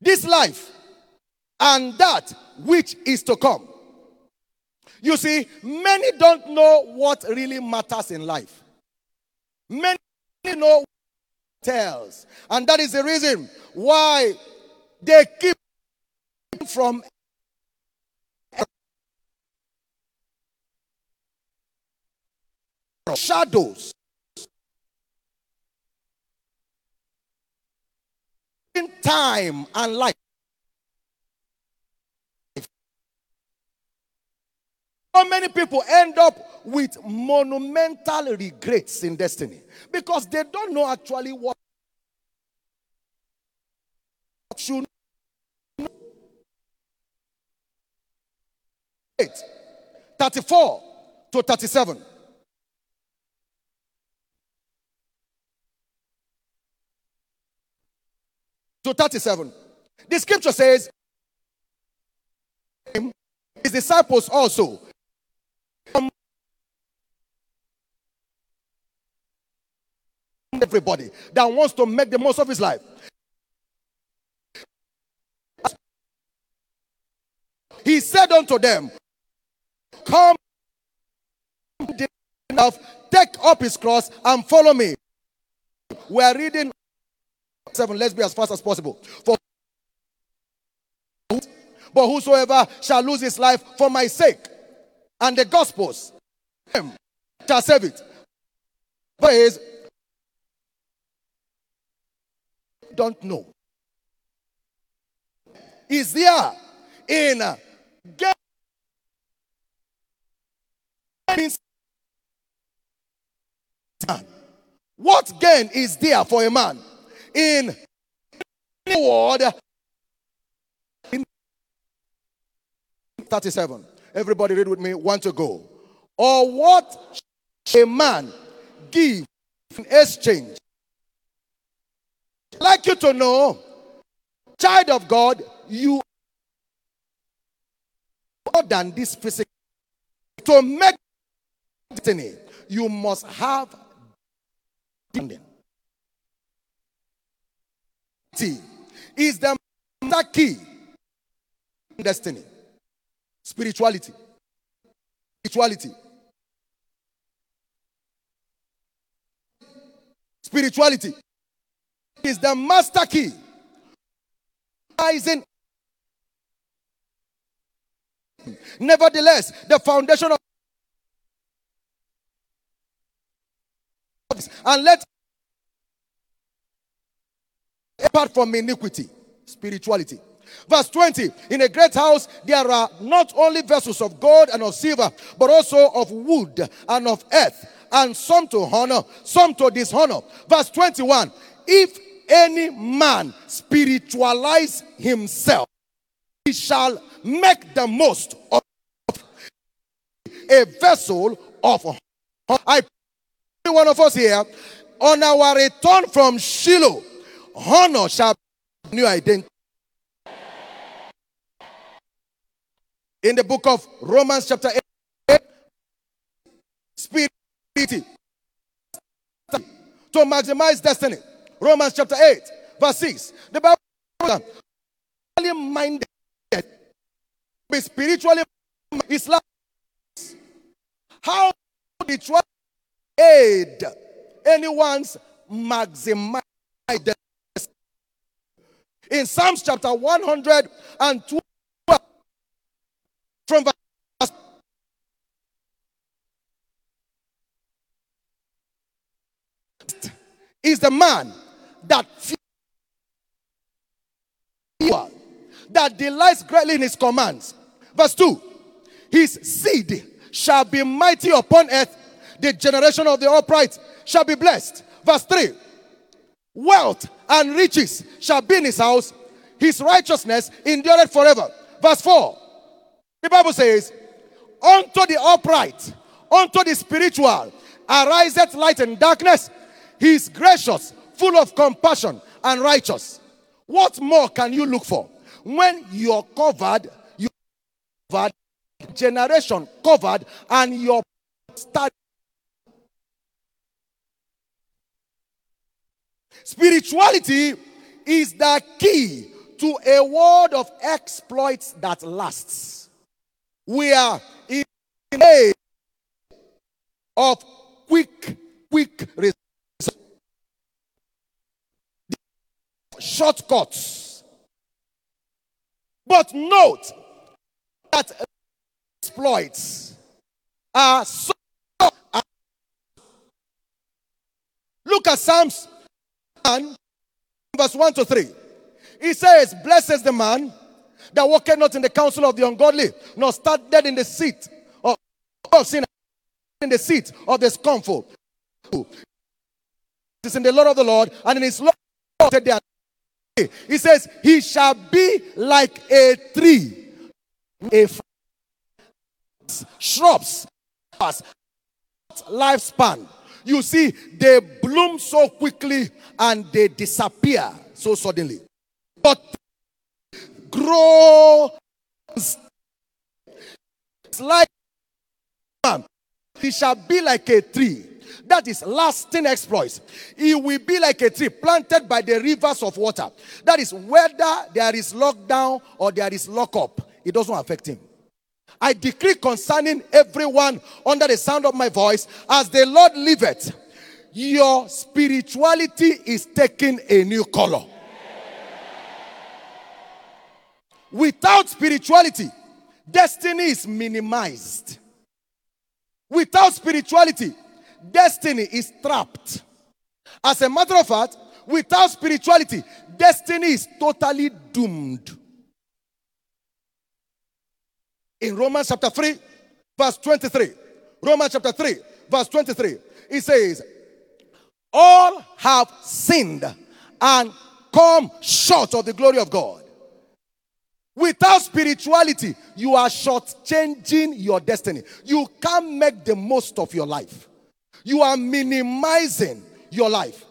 Speaker 8: This life and that which is to come. You see, many don't know what really matters in life. Many know tells, and that is the reason why they keep from shadows in time and life many people end up with monumental regrets in destiny because they don't know actually what should 34 to 37 to 37 the scripture says his disciples also everybody that wants to make the most of his life. He said unto them, Come take up his cross and follow me. We are reading seven. Let's be as fast as possible. For but whosoever shall lose his life for my sake and the gospels shall save it. Praise don't know. Is there in uh, gain? What gain is there for a man in the world? In 37. Everybody read with me. Want to go? Or what a man give in exchange I'd like you to know, child of God, you more than this physical. To make destiny, you must have destiny. Is the key destiny. Spirituality. Spirituality. Spirituality is the master key. Rising. Nevertheless, the foundation of and let apart from iniquity, spirituality. Verse 20 In a great house, there are not only vessels of gold and of silver, but also of wood and of earth, and some to honor, some to dishonor. Verse 21 If any man spiritualize himself, he shall make the most of a vessel of honor. I pray one of us here on our return from Shiloh, honor shall be new identity. In the book of Romans, chapter 8, spirit to maximize destiny. Romans chapter 8, verse 6. The Bible is minded, be spiritually Islam. How did try aid anyone's maximize destiny? In Psalms chapter 112, from verse is the man that that delights greatly in his commands. Verse 2 His seed shall be mighty upon earth, the generation of the upright shall be blessed. Verse 3 Wealth and riches shall be in his house, his righteousness endureth forever. Verse 4 the Bible says, Unto the upright, unto the spiritual, ariseth light and darkness. He is gracious, full of compassion, and righteous. What more can you look for? When you're covered, you're covered, generation covered, and your start. Spirituality is the key to a world of exploits that lasts. We are in a of quick, quick results. Shortcuts. But note that exploits are so. Look at Psalms 1, verse 1 to 3. He says, Blesses the man that walketh not in the counsel of the ungodly, nor started in the seat of, of sin, in the seat of the scornful. It's in the Lord of the Lord, and in his Lord he says, He shall be like a tree, a shrubs, lifespan. You see, they bloom so quickly and they disappear so suddenly. But grow. It's like he shall be like a tree. That is lasting exploits. He will be like a tree planted by the rivers of water. That is whether there is lockdown or there is lockup, it doesn't affect him. I decree concerning everyone under the sound of my voice, as the Lord liveth, your spirituality is taking a new color. Without spirituality, destiny is minimized. Without spirituality, destiny is trapped. As a matter of fact, without spirituality, destiny is totally doomed. In Romans chapter 3, verse 23, Romans chapter 3, verse 23, it says, All have sinned and come short of the glory of God. Without spirituality, you are shortchanging your destiny. You can't make the most of your life. You are minimizing your life.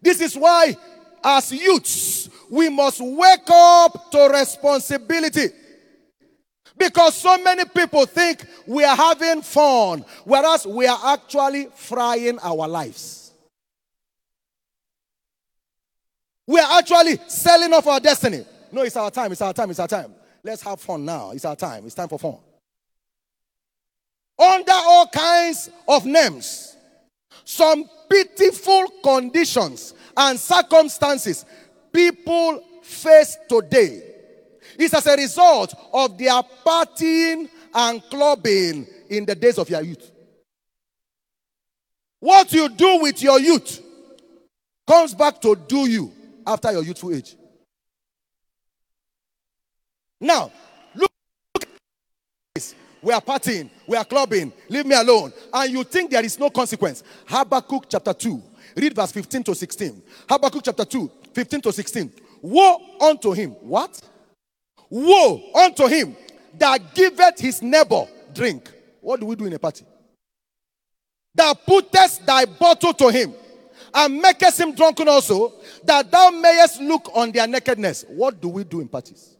Speaker 8: This is why, as youths, we must wake up to responsibility. Because so many people think we are having fun, whereas we are actually frying our lives. We are actually selling off our destiny. No, it's our time, it's our time, it's our time. Let's have fun now. It's our time, it's time for fun. Under all kinds of names, some pitiful conditions and circumstances people face today is as a result of their partying and clubbing in the days of your youth. What you do with your youth comes back to do you after your youthful age. Now, look, look this. We are partying, we are clubbing, leave me alone. And you think there is no consequence. Habakkuk chapter 2, read verse 15 to 16. Habakkuk chapter 2, 15 to 16. Woe unto him. What? Woe unto him that giveth his neighbor drink. What do we do in a party? That puttest thy bottle to him and makest him drunken also, that thou mayest look on their nakedness. What do we do in parties?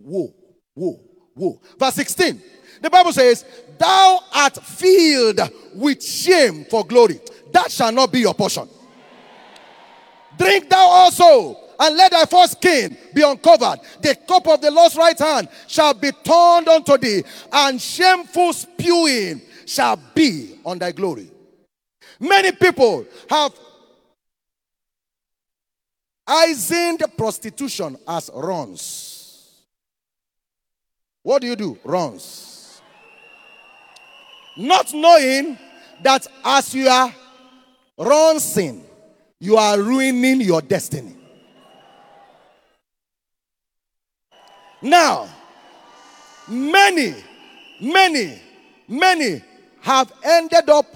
Speaker 8: Woe, woe, woe. Verse 16. The Bible says, Thou art filled with shame for glory. That shall not be your portion. Drink thou also, and let thy foreskin be uncovered. The cup of the Lord's right hand shall be turned unto thee, and shameful spewing shall be on thy glory. Many people have heightened prostitution as runs. What do you do? Runs. Not knowing that as you are runsing, you are ruining your destiny. Now, many, many, many have ended up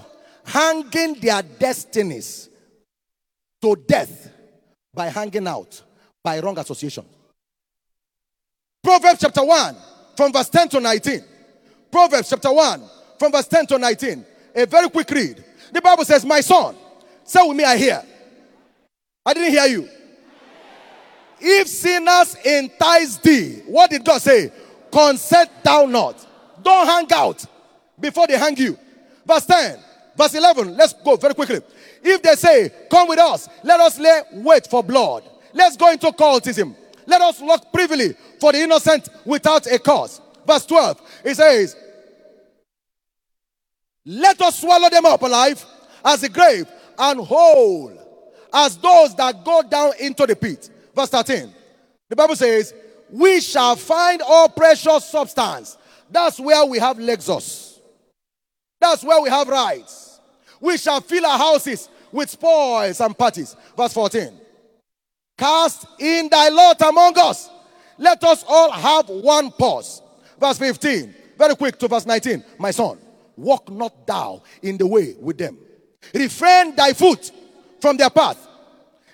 Speaker 8: hanging their destinies to death by hanging out by wrong association. Proverbs chapter 1, from verse 10 to 19. Proverbs chapter 1, from verse 10 to 19. A very quick read. The Bible says, My son, say with me, I hear. I didn't hear you. If sinners entice thee, what did God say? Consent thou not. Don't hang out before they hang you. Verse 10, verse 11. Let's go very quickly. If they say, Come with us, let us lay wait for blood. Let's go into cultism. Let us look privily for the innocent without a cause. Verse 12, it says, Let us swallow them up alive as a grave and whole as those that go down into the pit. Verse 13, the Bible says, We shall find all precious substance. That's where we have Lexus. That's where we have rights. We shall fill our houses with spoils and parties. Verse 14. Cast in thy lot among us. Let us all have one pause. Verse 15. Very quick to verse 19. My son, walk not thou in the way with them. Refrain thy foot from their path.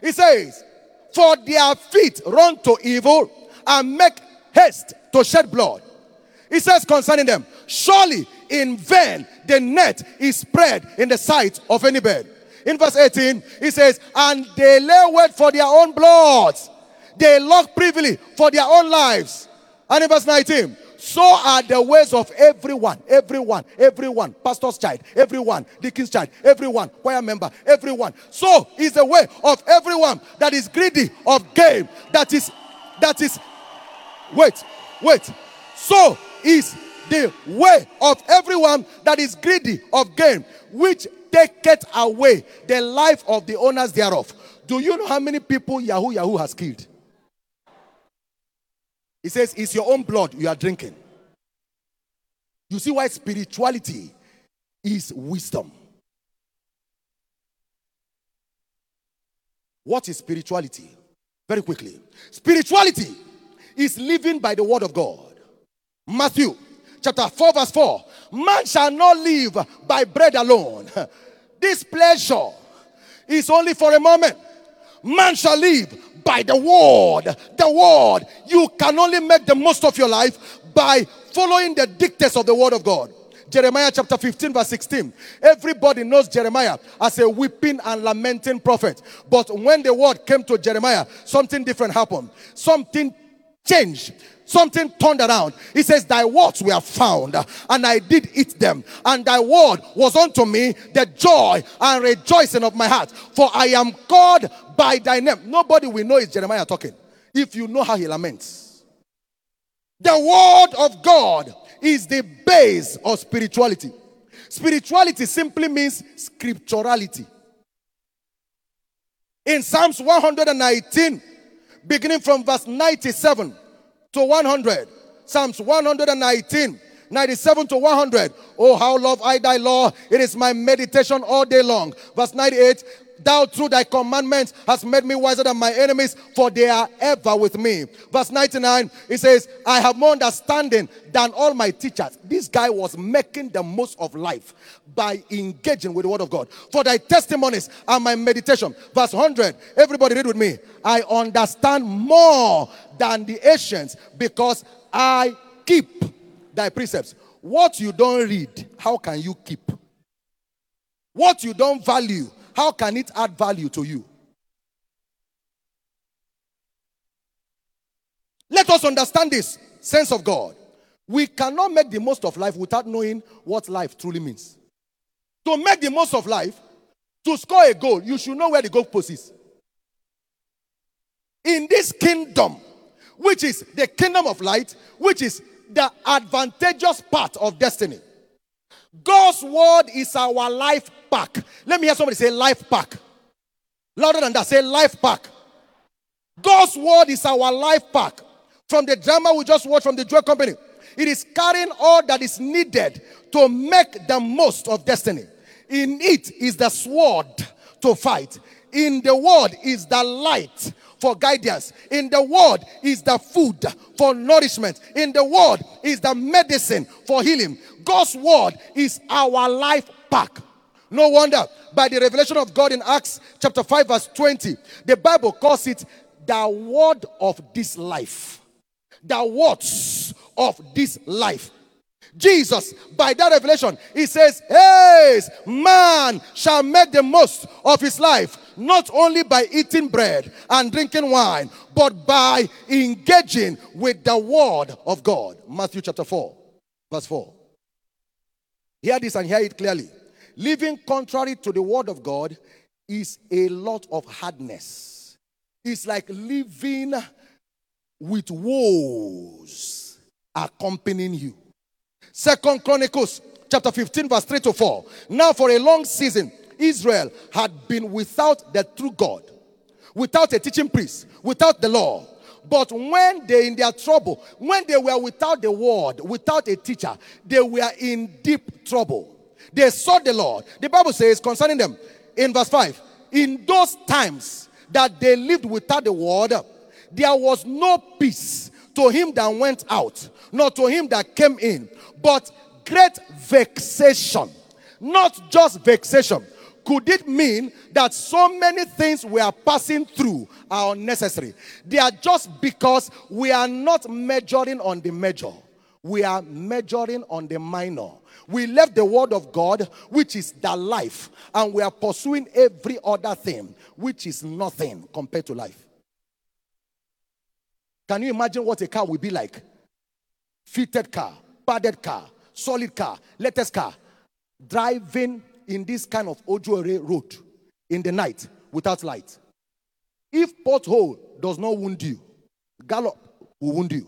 Speaker 8: He says, For their feet run to evil and make haste to shed blood. He says concerning them, Surely in vain the net is spread in the sight of any bird. In verse 18, he says, And they lay wait for their own blood. They lock privily for their own lives. And in verse 19, so are the ways of everyone, everyone, everyone, pastor's child, everyone, deacon's child, everyone, choir member, everyone. So is the way of everyone that is greedy of gain, that is, that is, wait, wait. So is the way of everyone that is greedy of gain, which taketh away the life of the owners thereof. Do you know how many people Yahoo Yahoo has killed? He says, It's your own blood you are drinking. You see why spirituality is wisdom. What is spirituality? Very quickly. Spirituality is living by the word of God. Matthew chapter 4, verse 4. Man shall not live by bread alone. This pleasure is only for a moment. Man shall live by the word. The word. You can only make the most of your life by following the dictates of the word of God. Jeremiah chapter 15, verse 16. Everybody knows Jeremiah as a weeping and lamenting prophet. But when the word came to Jeremiah, something different happened. Something changed. Something turned around. He says, Thy words were found, and I did eat them, and thy word was unto me the joy and rejoicing of my heart. For I am called by thy name. Nobody will know it's Jeremiah talking if you know how he laments. The word of God is the base of spirituality. Spirituality simply means scripturality. In Psalms 119, beginning from verse 97 to 100, Psalms 119, 97 to 100. Oh, how love I thy law. It is my meditation all day long. Verse 98. Thou through thy commandments hast made me wiser than my enemies, for they are ever with me. Verse 99, it says, I have more understanding than all my teachers. This guy was making the most of life by engaging with the word of God. For thy testimonies are my meditation. Verse 100, everybody read with me. I understand more than the ancients because I keep thy precepts. What you don't read, how can you keep? What you don't value, how can it add value to you? Let us understand this sense of God. We cannot make the most of life without knowing what life truly means. To make the most of life, to score a goal, you should know where the goal post is. In this kingdom, which is the kingdom of light, which is the advantageous part of destiny. God's word is our life pack. Let me hear somebody say life pack. Louder than that, say life pack. God's word is our life pack. From the drama we just watched from the Joy Company, it is carrying all that is needed to make the most of destiny. In it is the sword to fight. In the word is the light for guidance. In the word is the food for nourishment. In the word is the medicine for healing. God's word is our life pack. No wonder by the revelation of God in Acts chapter 5 verse 20, the Bible calls it the word of this life. The words of this life. Jesus, by that revelation, he says, Hey, man shall make the most of his life, not only by eating bread and drinking wine, but by engaging with the word of God. Matthew chapter 4, verse 4. Hear this and hear it clearly. Living contrary to the word of God is a lot of hardness. It's like living with woes accompanying you. Second Chronicles chapter 15, verse 3 to 4. Now, for a long season, Israel had been without the true God, without a teaching priest, without the law. But when they in their trouble, when they were without the word, without a teacher, they were in deep trouble. They sought the Lord. The Bible says concerning them in verse 5 in those times that they lived without the word, there was no peace to him that went out, nor to him that came in, but great vexation. Not just vexation. Could it mean that so many things we are passing through are unnecessary? They are just because we are not measuring on the major, we are measuring on the minor. We left the word of God, which is the life, and we are pursuing every other thing, which is nothing compared to life. Can you imagine what a car will be like? Fitted car, padded car, solid car, latest car, driving in this kind of Ojuere road in the night without light. If pothole does not wound you, gallop will wound you.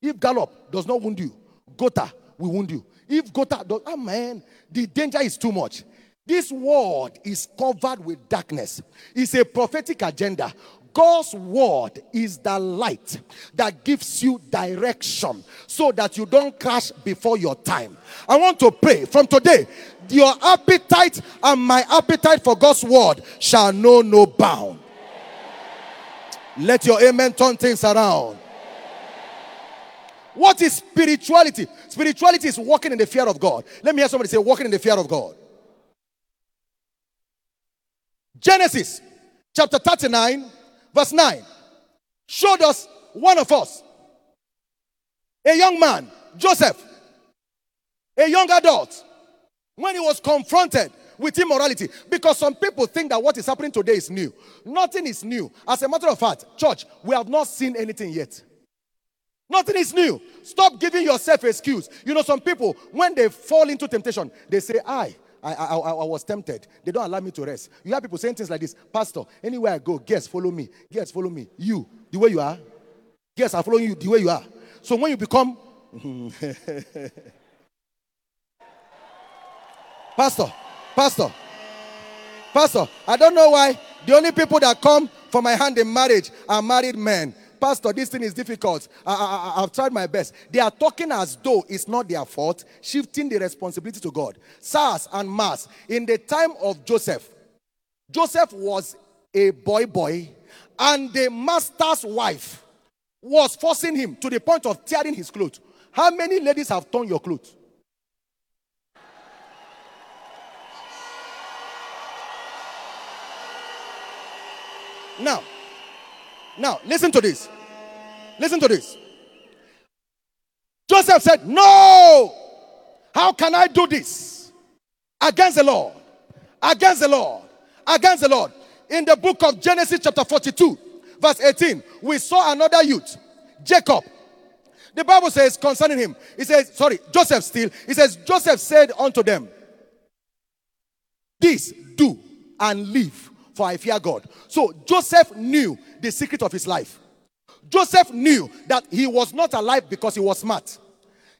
Speaker 8: If gallop does not wound you, gota will wound you. If gota does, ah man, the danger is too much. This world is covered with darkness. It's a prophetic agenda. God's word is the light that gives you direction so that you don't crash before your time. I want to pray from today, your appetite and my appetite for God's word shall know no bound. Let your amen turn things around. What is spirituality? Spirituality is walking in the fear of God. Let me hear somebody say, walking in the fear of God. Genesis chapter 39, verse 9, showed us one of us, a young man, Joseph, a young adult, when he was confronted with immorality. Because some people think that what is happening today is new. Nothing is new. As a matter of fact, church, we have not seen anything yet. Nothing is new. Stop giving yourself excuse. You know, some people, when they fall into temptation, they say, I, I, I, I was tempted. They don't allow me to rest. You have people saying things like this Pastor, anywhere I go, guess, follow me. Guess, follow me. You, the way you are. Guess, I'm following you the way you are. So when you become. Pastor, Pastor, Pastor, I don't know why the only people that come for my hand in marriage are married men. Pastor, this thing is difficult. I, I, have tried my best. They are talking as though it's not their fault, shifting the responsibility to God. SARS and MARS. In the time of Joseph, Joseph was a boy boy, and the master's wife was forcing him to the point of tearing his clothes. How many ladies have torn your clothes? Now, now, listen to this. Listen to this. Joseph said, No! How can I do this? Against the Lord. Against the Lord. Against the Lord. In the book of Genesis, chapter 42, verse 18, we saw another youth, Jacob. The Bible says concerning him, it says, sorry, Joseph still, it says, Joseph said unto them, This do and live, for I fear God. So Joseph knew the secret of his life. Joseph knew that he was not alive because he was smart.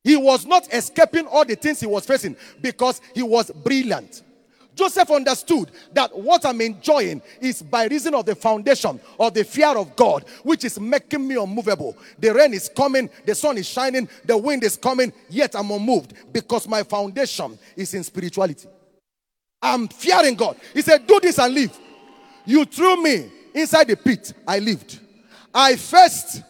Speaker 8: He was not escaping all the things he was facing because he was brilliant. Joseph understood that what I'm enjoying is by reason of the foundation of the fear of God, which is making me unmovable. The rain is coming, the sun is shining, the wind is coming, yet I'm unmoved because my foundation is in spirituality. I'm fearing God. He said, Do this and live. You threw me inside the pit, I lived. I faced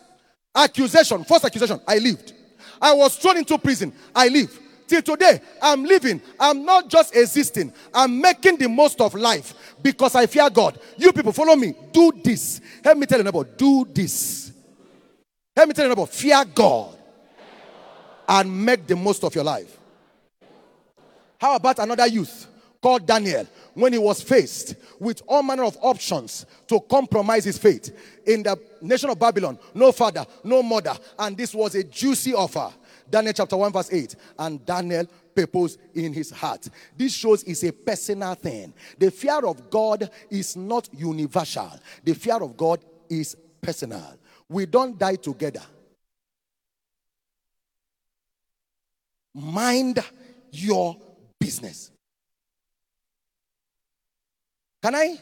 Speaker 8: accusation, first accusation, I lived. I was thrown into prison, I lived. Till today, I'm living. I'm not just existing. I'm making the most of life because I fear God. You people, follow me. Do this. Help me tell you about do this. Help me tell you about fear God and make the most of your life. How about another youth called Daniel? When he was faced with all manner of options to compromise his faith in the nation of Babylon, no father, no mother, and this was a juicy offer. Daniel chapter 1, verse 8. And Daniel purpose in his heart. This shows it's a personal thing. The fear of God is not universal, the fear of God is personal. We don't die together. Mind your business. Can I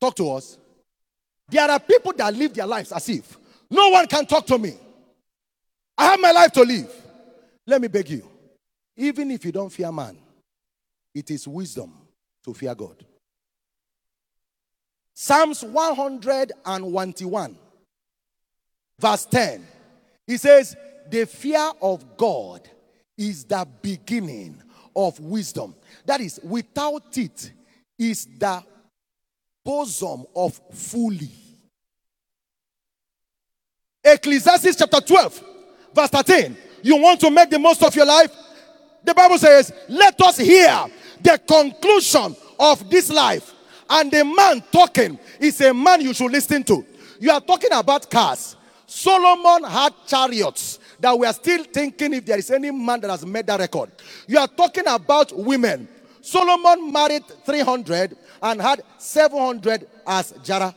Speaker 8: talk to us? There are people that live their lives as if no one can talk to me. I have my life to live. Let me beg you. Even if you don't fear man, it is wisdom to fear God. Psalms 121, verse 10. He says, The fear of God is the beginning of wisdom. That is, without it, is the bosom of fully. Ecclesiastes chapter 12, verse 13. You want to make the most of your life? The Bible says, Let us hear the conclusion of this life. And the man talking is a man you should listen to. You are talking about cars. Solomon had chariots that we are still thinking if there is any man that has made that record. You are talking about women. Solomon married 300 and had 700 as Jara.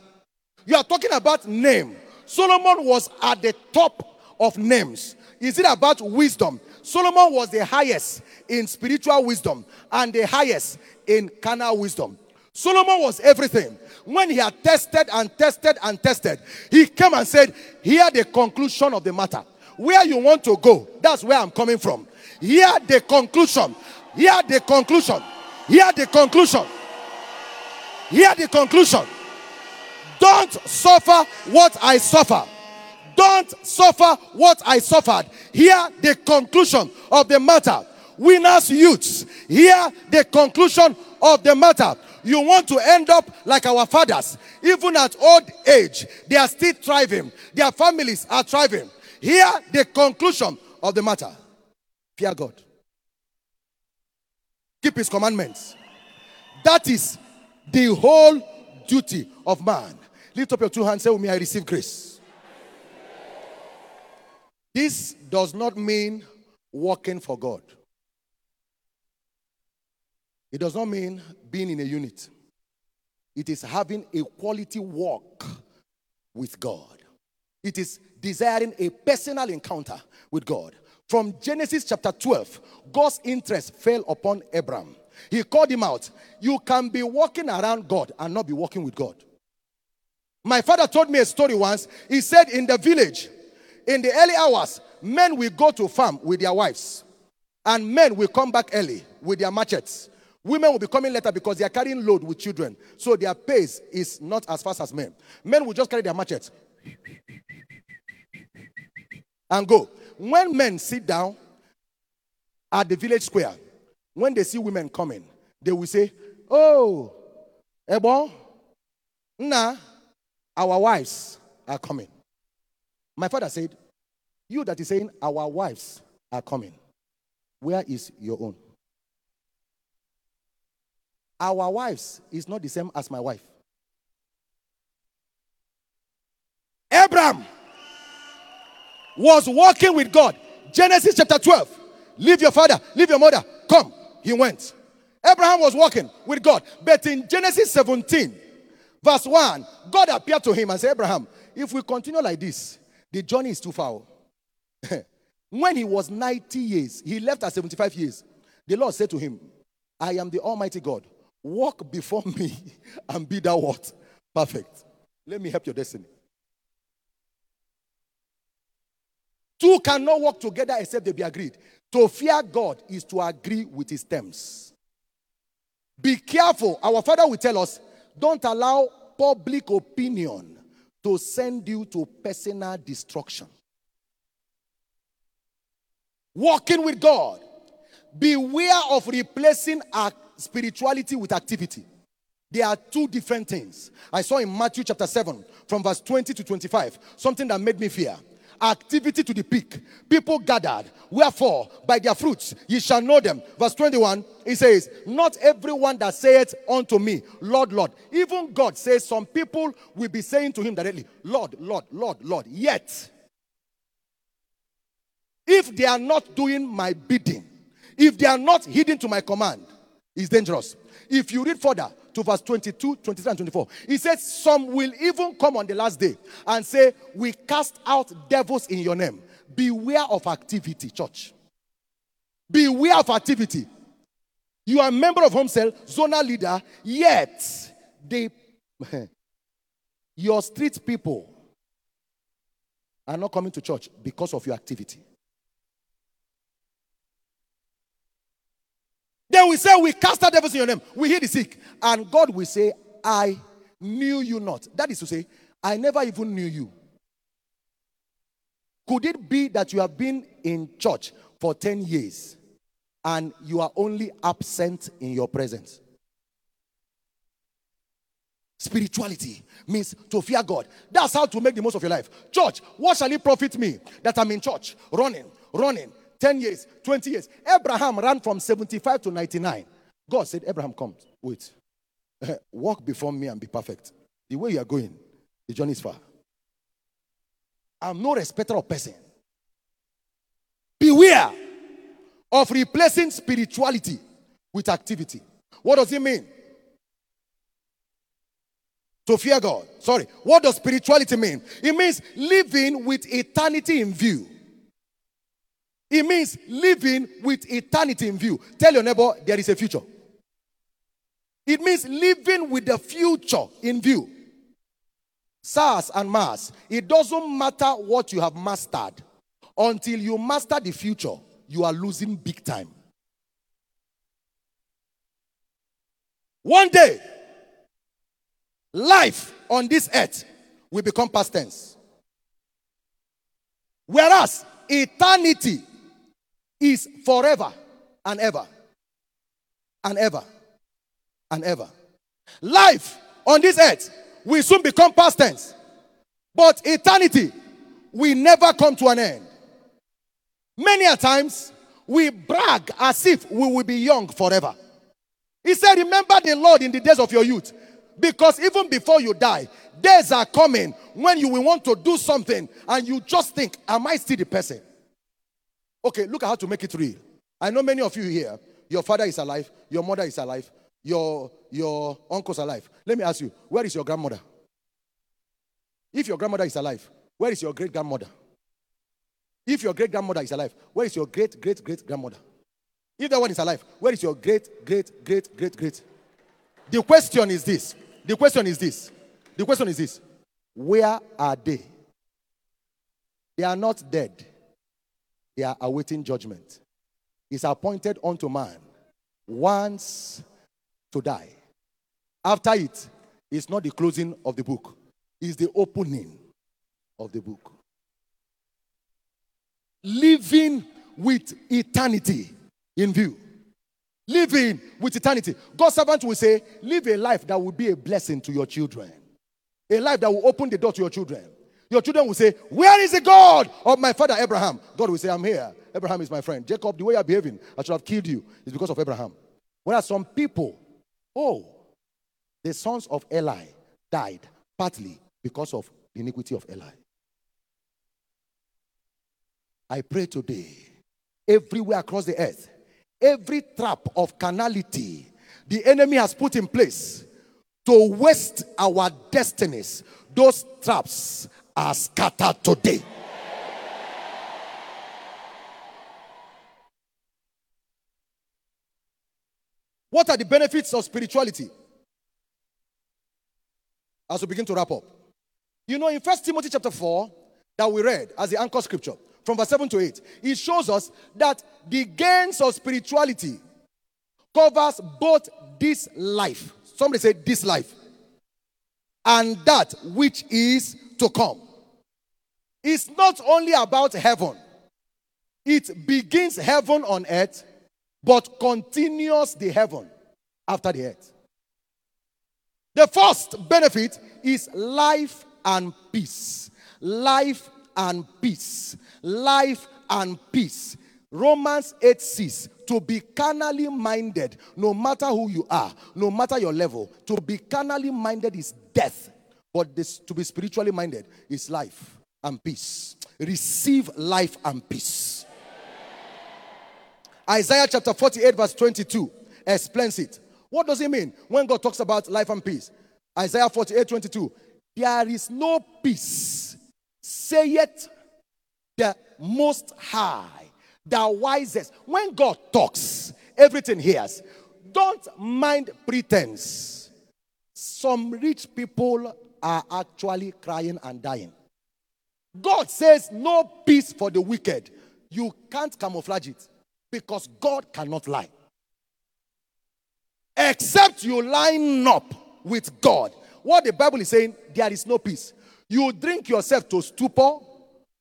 Speaker 8: You are talking about name. Solomon was at the top of names. Is it about wisdom? Solomon was the highest in spiritual wisdom and the highest in carnal wisdom. Solomon was everything. When he had tested and tested and tested, he came and said, Here the conclusion of the matter. Where you want to go, that's where I'm coming from. Here the conclusion. Here the conclusion. Hear the conclusion. Hear the conclusion. Don't suffer what I suffer. Don't suffer what I suffered. Hear the conclusion of the matter. Winners, youths, hear the conclusion of the matter. You want to end up like our fathers, even at old age, they are still thriving. Their families are thriving. Hear the conclusion of the matter. Fear God keep his commandments. That is the whole duty of man. Lift up your two hands, say with me, I receive grace. this does not mean working for God. It does not mean being in a unit. It is having a quality walk with God. It is desiring a personal encounter with God. From Genesis chapter 12, God's interest fell upon Abraham. He called him out. You can be walking around God and not be walking with God. My father told me a story once. He said in the village, in the early hours, men will go to farm with their wives, and men will come back early with their machetes. Women will be coming later because they are carrying load with children. So their pace is not as fast as men. Men will just carry their machetes and go. When men sit down at the village square, when they see women coming, they will say, Oh, Ebo, nah, our wives are coming. My father said, You that is saying our wives are coming, where is your own? Our wives is not the same as my wife. Abraham was walking with God. Genesis chapter 12. Leave your father, leave your mother, come. He went. Abraham was walking with God. But in Genesis 17, verse 1, God appeared to him and said, Abraham, if we continue like this, the journey is too far. when he was 90 years, he left at 75 years. The Lord said to him, I am the Almighty God. Walk before me and be thou what? Perfect. Let me help your destiny. Two cannot work together except they be agreed. To fear God is to agree with his terms. Be careful. Our father will tell us don't allow public opinion to send you to personal destruction. Walking with God. Beware of replacing our spirituality with activity. There are two different things. I saw in Matthew chapter 7, from verse 20 to 25, something that made me fear activity to the peak. People gathered. Wherefore, by their fruits ye shall know them. Verse 21, he says, Not everyone that saith unto me, Lord, Lord. Even God says some people will be saying to him directly, Lord, Lord, Lord, Lord. Yet, if they are not doing my bidding, if they are not heeding to my command, it's dangerous. If you read further, to verse 22, 23, and 24. He says, Some will even come on the last day and say, We cast out devils in your name. Beware of activity, church. Beware of activity. You are a member of home cell, zonal leader, yet they your street people are not coming to church because of your activity. Then we say, We cast out devils in your name. We heal the sick. And God will say, I knew you not. That is to say, I never even knew you. Could it be that you have been in church for 10 years and you are only absent in your presence? Spirituality means to fear God. That's how to make the most of your life. Church, what shall it profit me that I'm in church, running, running, 10 years, 20 years. Abraham ran from 75 to 99. God said, Abraham, come, wait. Eh, walk before me and be perfect. The way you are going, the journey is far. I'm no respecter of person. Beware of replacing spirituality with activity. What does it mean? To fear God. Sorry. What does spirituality mean? It means living with eternity in view. It means living with eternity in view. Tell your neighbor there is a future. It means living with the future in view. SARS and Mars. It doesn't matter what you have mastered. Until you master the future, you are losing big time. One day, life on this earth will become past tense. Whereas eternity is forever and ever and ever and ever. Life on this earth will soon become past tense, but eternity will never come to an end. Many a times we brag as if we will be young forever. He said, Remember the Lord in the days of your youth, because even before you die, days are coming when you will want to do something and you just think, Am I still the person? Okay, look at how to make it real. I know many of you here, your father is alive, your mother is alive, your, your uncle's alive. Let me ask you, where is your grandmother? If your grandmother is alive, where is your great grandmother? If your great grandmother is alive, where is your great great great grandmother? If that one is alive, where is your great great great great great? The question is this. The question is this. The question is this. Where are they? They are not dead. They are awaiting judgment. It's appointed unto man once to die. After it, it's not the closing of the book, it's the opening of the book. Living with eternity in view. Living with eternity. God's servant will say, Live a life that will be a blessing to your children, a life that will open the door to your children. Your children will say, Where is the God of my father Abraham? God will say, I'm here. Abraham is my friend. Jacob, the way you're behaving, I should have killed you. It's because of Abraham. Whereas some people, oh, the sons of Eli died partly because of the iniquity of Eli. I pray today, everywhere across the earth, every trap of carnality the enemy has put in place to waste our destinies, those traps are scattered today. What are the benefits of spirituality? As we begin to wrap up. You know, in First Timothy chapter 4, that we read as the anchor scripture, from verse 7 to 8, it shows us that the gains of spirituality covers both this life. Somebody say this life. And that which is to come. It's not only about heaven. It begins heaven on earth, but continues the heaven after the earth. The first benefit is life and peace. Life and peace. Life and peace. Romans 8 6 to be carnally minded, no matter who you are, no matter your level, to be carnally minded is death, but this, to be spiritually minded is life and peace. Receive life and peace. Isaiah chapter 48, verse 22 explains it. What does it mean when God talks about life and peace? Isaiah 48, 22. There is no peace, saith the most high, the wisest. When God talks, everything hears. Don't mind pretense. Some rich people are actually crying and dying. God says no peace for the wicked. You can't camouflage it because God cannot lie. Except you line up with God. What the Bible is saying, there is no peace. You drink yourself to stupor,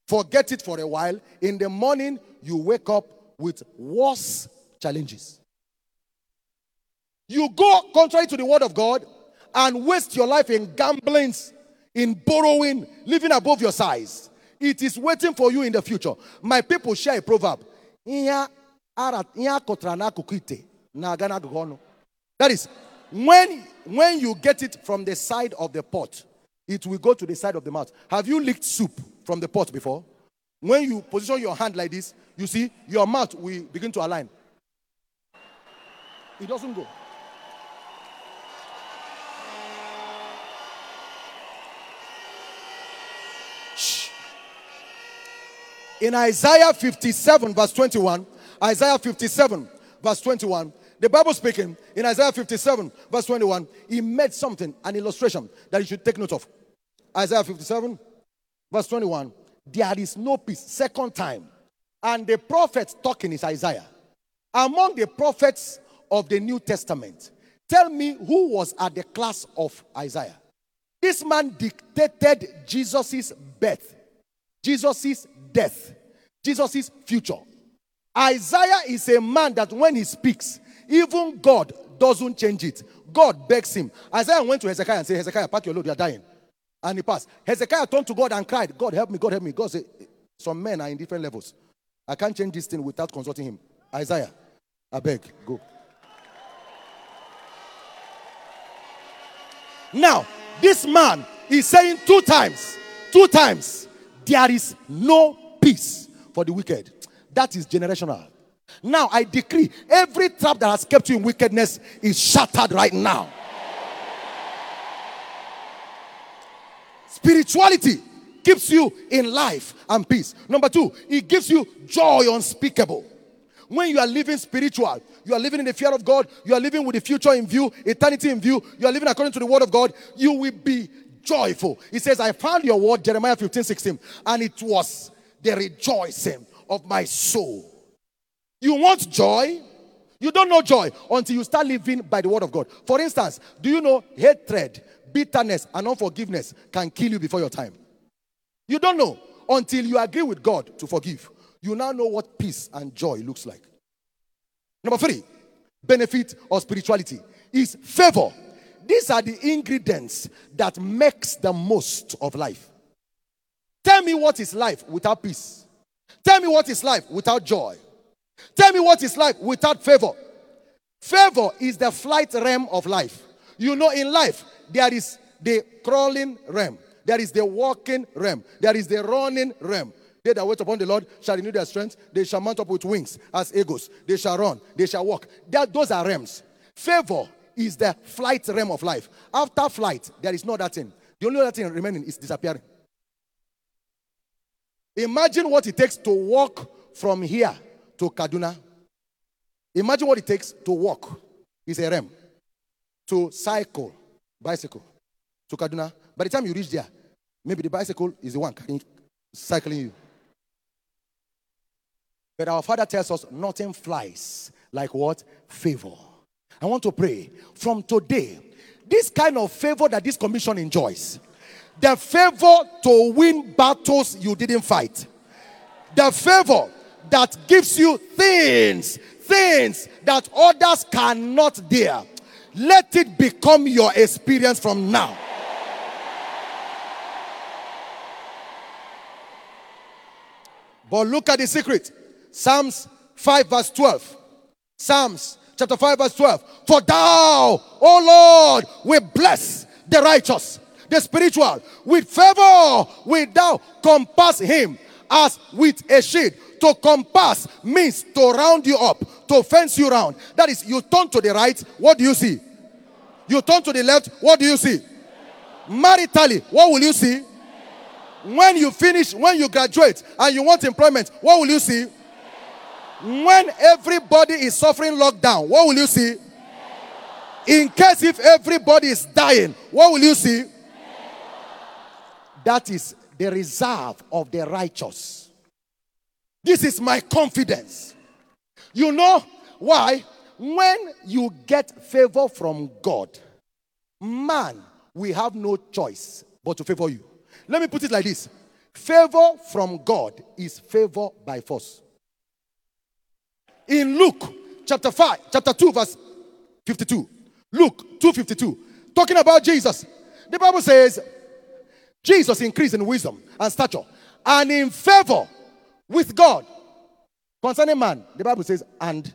Speaker 8: forget it for a while. In the morning, you wake up with worse challenges. You go contrary to the word of God and waste your life in gamblings, in borrowing, living above your size. It is waiting for you in the future. My people share a proverb. That is, when, when you get it from the side of the pot, it will go to the side of the mouth. Have you licked soup from the pot before? When you position your hand like this, you see your mouth will begin to align. It doesn't go. In Isaiah 57, verse 21, Isaiah 57, verse 21, the Bible speaking in Isaiah 57, verse 21, he made something, an illustration that you should take note of. Isaiah 57, verse 21, there is no peace. Second time. And the prophet talking is Isaiah. Among the prophets of the New Testament, tell me who was at the class of Isaiah. This man dictated Jesus' birth, Jesus' death, Jesus' future. Isaiah is a man that when he speaks, even God doesn't change it. God begs him. Isaiah went to Hezekiah and said, Hezekiah, pack your load, you are dying. And he passed. Hezekiah turned to God and cried, God help me, God help me. God said, Some men are in different levels. I can't change this thing without consulting him. Isaiah, I beg, go. Now, this man is saying two times, two times, there is no peace for the wicked. That is generational. Now I decree every trap that has kept you in wickedness is shattered right now. Spirituality keeps you in life and peace. Number two, it gives you joy unspeakable. When you are living spiritual, you are living in the fear of God, you are living with the future in view, eternity in view, you are living according to the word of God, you will be joyful. He says, I found your word, Jeremiah 15 16, and it was the rejoicing of my soul. You want joy? You don't know joy until you start living by the word of God. For instance, do you know hatred, bitterness, and unforgiveness can kill you before your time? You don't know until you agree with God to forgive. You now know what peace and joy looks like. Number three, benefit of spirituality is favor. These are the ingredients that makes the most of life. Tell me what is life without peace. Tell me what is life without joy. Tell me what is life without favor. Favor is the flight realm of life. You know, in life, there is the crawling realm, there is the walking realm, there is the running realm. They that wait upon the Lord shall renew their strength. They shall mount up with wings as eagles. They shall run. They shall walk. That, those are realms. Favor is the flight realm of life. After flight, there is no other thing. The only other thing remaining is disappearing. Imagine what it takes to walk from here to Kaduna. Imagine what it takes to walk. Is a realm. To cycle, bicycle, to Kaduna. By the time you reach there, maybe the bicycle is the one cycling you. But our Father tells us nothing flies like what? Favor. I want to pray from today, this kind of favor that this commission enjoys, the favor to win battles you didn't fight, the favor that gives you things, things that others cannot dare. Let it become your experience from now. But look at the secret Psalms 5, verse 12. Psalms chapter 5, verse 12. For thou, O Lord, will bless the righteous, the spiritual. With favor will thou compass him as with a shield. To compass means to round you up, to fence you round. That is, you turn to the right, what do you see? You turn to the left, what do you see? Maritally, what will you see? When you finish, when you graduate and you want employment, what will you see? When everybody is suffering lockdown, what will you see? In case if everybody is dying, what will you see? That is the reserve of the righteous. This is my confidence. You know why? When you get favor from God, man, we have no choice but to favor you. Let me put it like this favor from God is favor by force. In Luke chapter 5, chapter 2, verse 52. Luke 2:52. Talking about Jesus. The Bible says, Jesus increased in wisdom and stature and in favor with God. Concerning man, the Bible says, and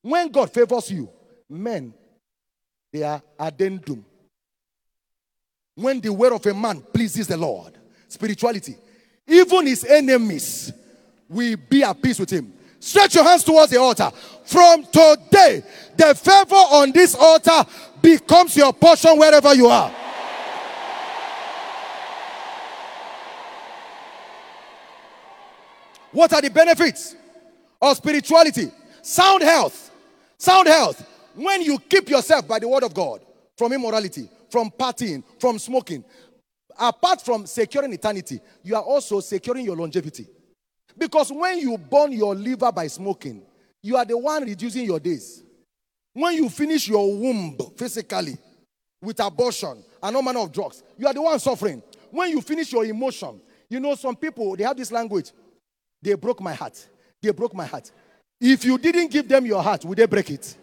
Speaker 8: when God favors you, men, they are addendum. When the word of a man pleases the Lord, spirituality, even his enemies will be at peace with him. Stretch your hands towards the altar. From today, the favor on this altar becomes your portion wherever you are. What are the benefits of spirituality? Sound health. Sound health. When you keep yourself by the word of God from immorality, from partying, from smoking, apart from securing eternity, you are also securing your longevity. Because when you burn your liver by smoking, you are the one reducing your days. When you finish your womb physically with abortion and all manner of drugs, you are the one suffering. When you finish your emotion, you know, some people, they have this language. They broke my heart. They broke my heart. If you didn't give them your heart, would they break it?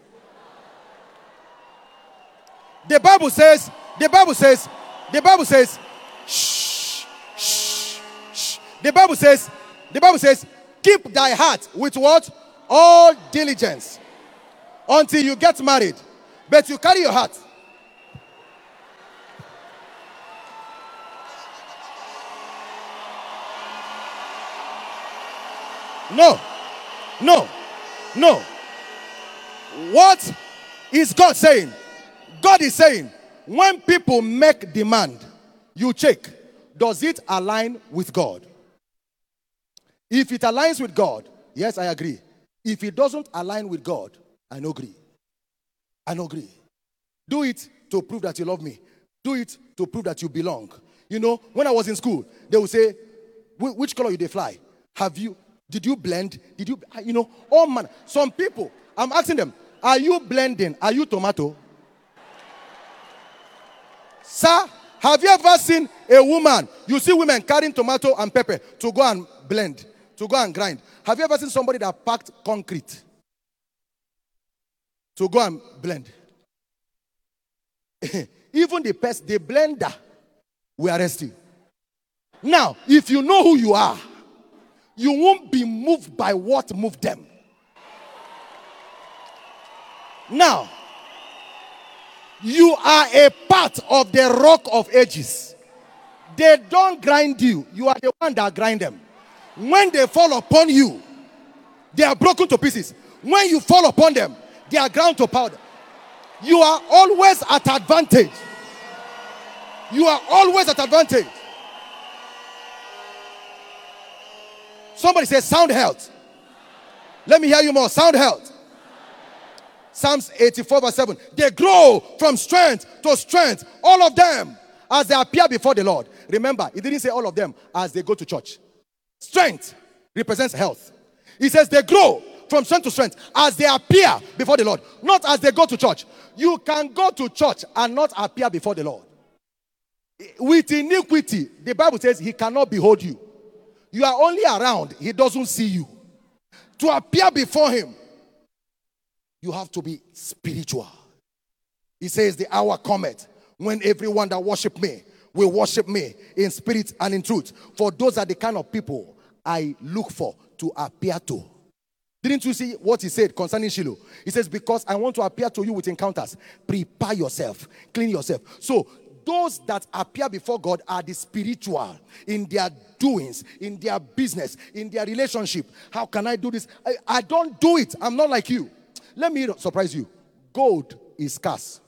Speaker 8: The Bible says, the Bible says, the Bible says, shh, shh, shh. The Bible says, the Bible says, keep thy heart with what? All diligence until you get married. But you carry your heart. No. No. No. What is God saying? God is saying, when people make demand, you check, does it align with God? If it aligns with God, yes, I agree. If it doesn't align with God, I no agree. I no agree. Do it to prove that you love me. Do it to prove that you belong. You know, when I was in school, they would say, which color you they fly? Have you, did you blend? Did you, ah, you know, all man. Some people, I'm asking them, are you blending? Are you tomato? Sir, have you ever seen a woman? You see women carrying tomato and pepper to go and blend, to go and grind. Have you ever seen somebody that packed concrete to go and blend? Even the pest, the blender, will arrest you. Now, if you know who you are, you won't be moved by what moved them. Now, you are a part of the rock of ages. They don't grind you, you are the one that grind them. When they fall upon you, they are broken to pieces. When you fall upon them, they are ground to powder. You are always at advantage. You are always at advantage. Somebody says sound health. Let me hear you more. Sound health. Psalms 84 verse 7. They grow from strength to strength, all of them, as they appear before the Lord. Remember, he didn't say all of them as they go to church. Strength represents health. He says they grow from strength to strength as they appear before the Lord, not as they go to church. You can go to church and not appear before the Lord. With iniquity, the Bible says he cannot behold you. You are only around, he doesn't see you. To appear before him, you have to be spiritual. He says, The hour cometh when everyone that worship me will worship me in spirit and in truth. For those are the kind of people I look for to appear to. Didn't you see what he said concerning Shiloh? He says, Because I want to appear to you with encounters, prepare yourself, clean yourself. So, those that appear before God are the spiritual in their doings, in their business, in their relationship. How can I do this? I, I don't do it. I'm not like you. Let me surprise you. Gold is scarce.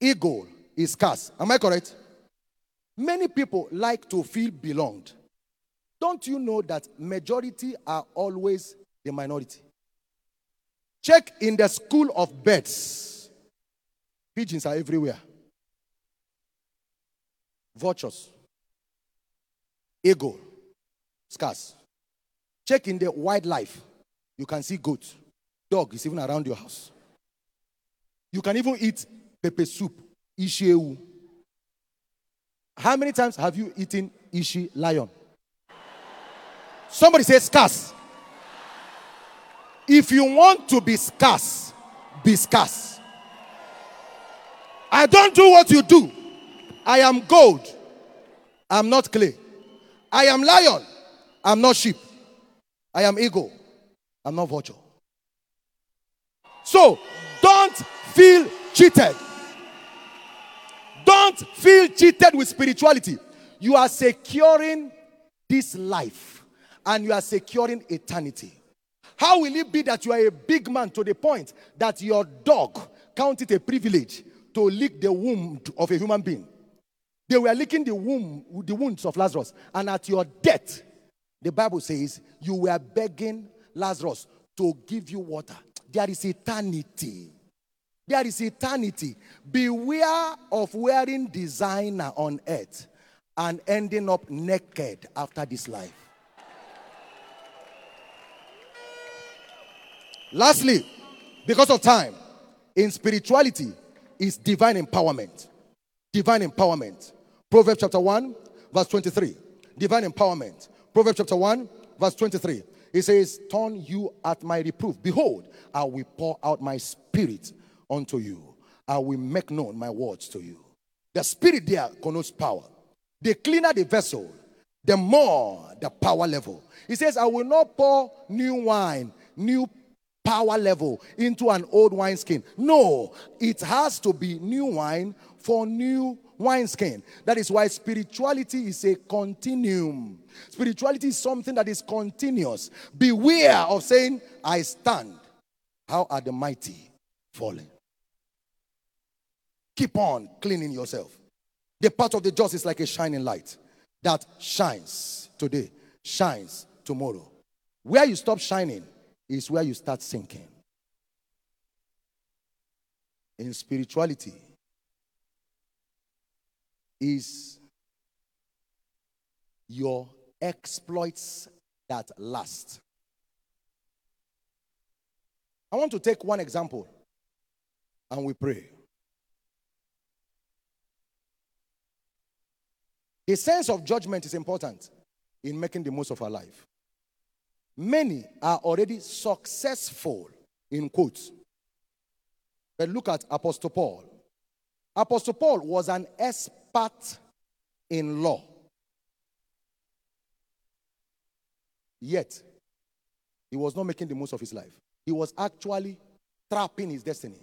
Speaker 8: Eagle is scarce. Am I correct? Many people like to feel belonged. Don't you know that majority are always the minority? Check in the school of birds. Pigeons are everywhere. Vultures. Eagle. Scarce. Check in the wildlife. You can see goats. Dog is even around your house. You can even eat pepper soup. Isheu. How many times have you eaten Ishi lion? Somebody says scarce. If you want to be scarce, be scarce. I don't do what you do. I am gold. I'm not clay. I am lion. I'm not sheep. I am eagle. I'm not vulture. So don't feel cheated. Don't feel cheated with spirituality. You are securing this life and you are securing eternity. How will it be that you are a big man to the point that your dog count it a privilege to lick the womb of a human being? They were licking the womb, the wounds of Lazarus, and at your death, the Bible says you were begging Lazarus to give you water. There is eternity. There is eternity. Beware of wearing designer on earth and ending up naked after this life. Lastly, because of time, in spirituality is divine empowerment. Divine empowerment. Proverbs chapter 1, verse 23. Divine empowerment. Proverbs chapter 1, verse 23. It says, Turn you at my reproof. Behold, I will pour out my spirit unto you. I will make known my words to you. The spirit there connotes power. The cleaner the vessel, the more the power level. He says, I will not pour new wine, new power level into an old wineskin. No, it has to be new wine for new wineskin. That is why spirituality is a continuum. Spirituality is something that is continuous. Beware of saying, I stand. How are the mighty falling? Keep on cleaning yourself. The path of the just is like a shining light that shines today, shines tomorrow. Where you stop shining is where you start sinking. In spirituality, is your exploits that last. I want to take one example and we pray. The sense of judgment is important in making the most of our life. Many are already successful, in quotes. But look at Apostle Paul. Apostle Paul was an expert in law. Yet, he was not making the most of his life. He was actually trapping his destiny.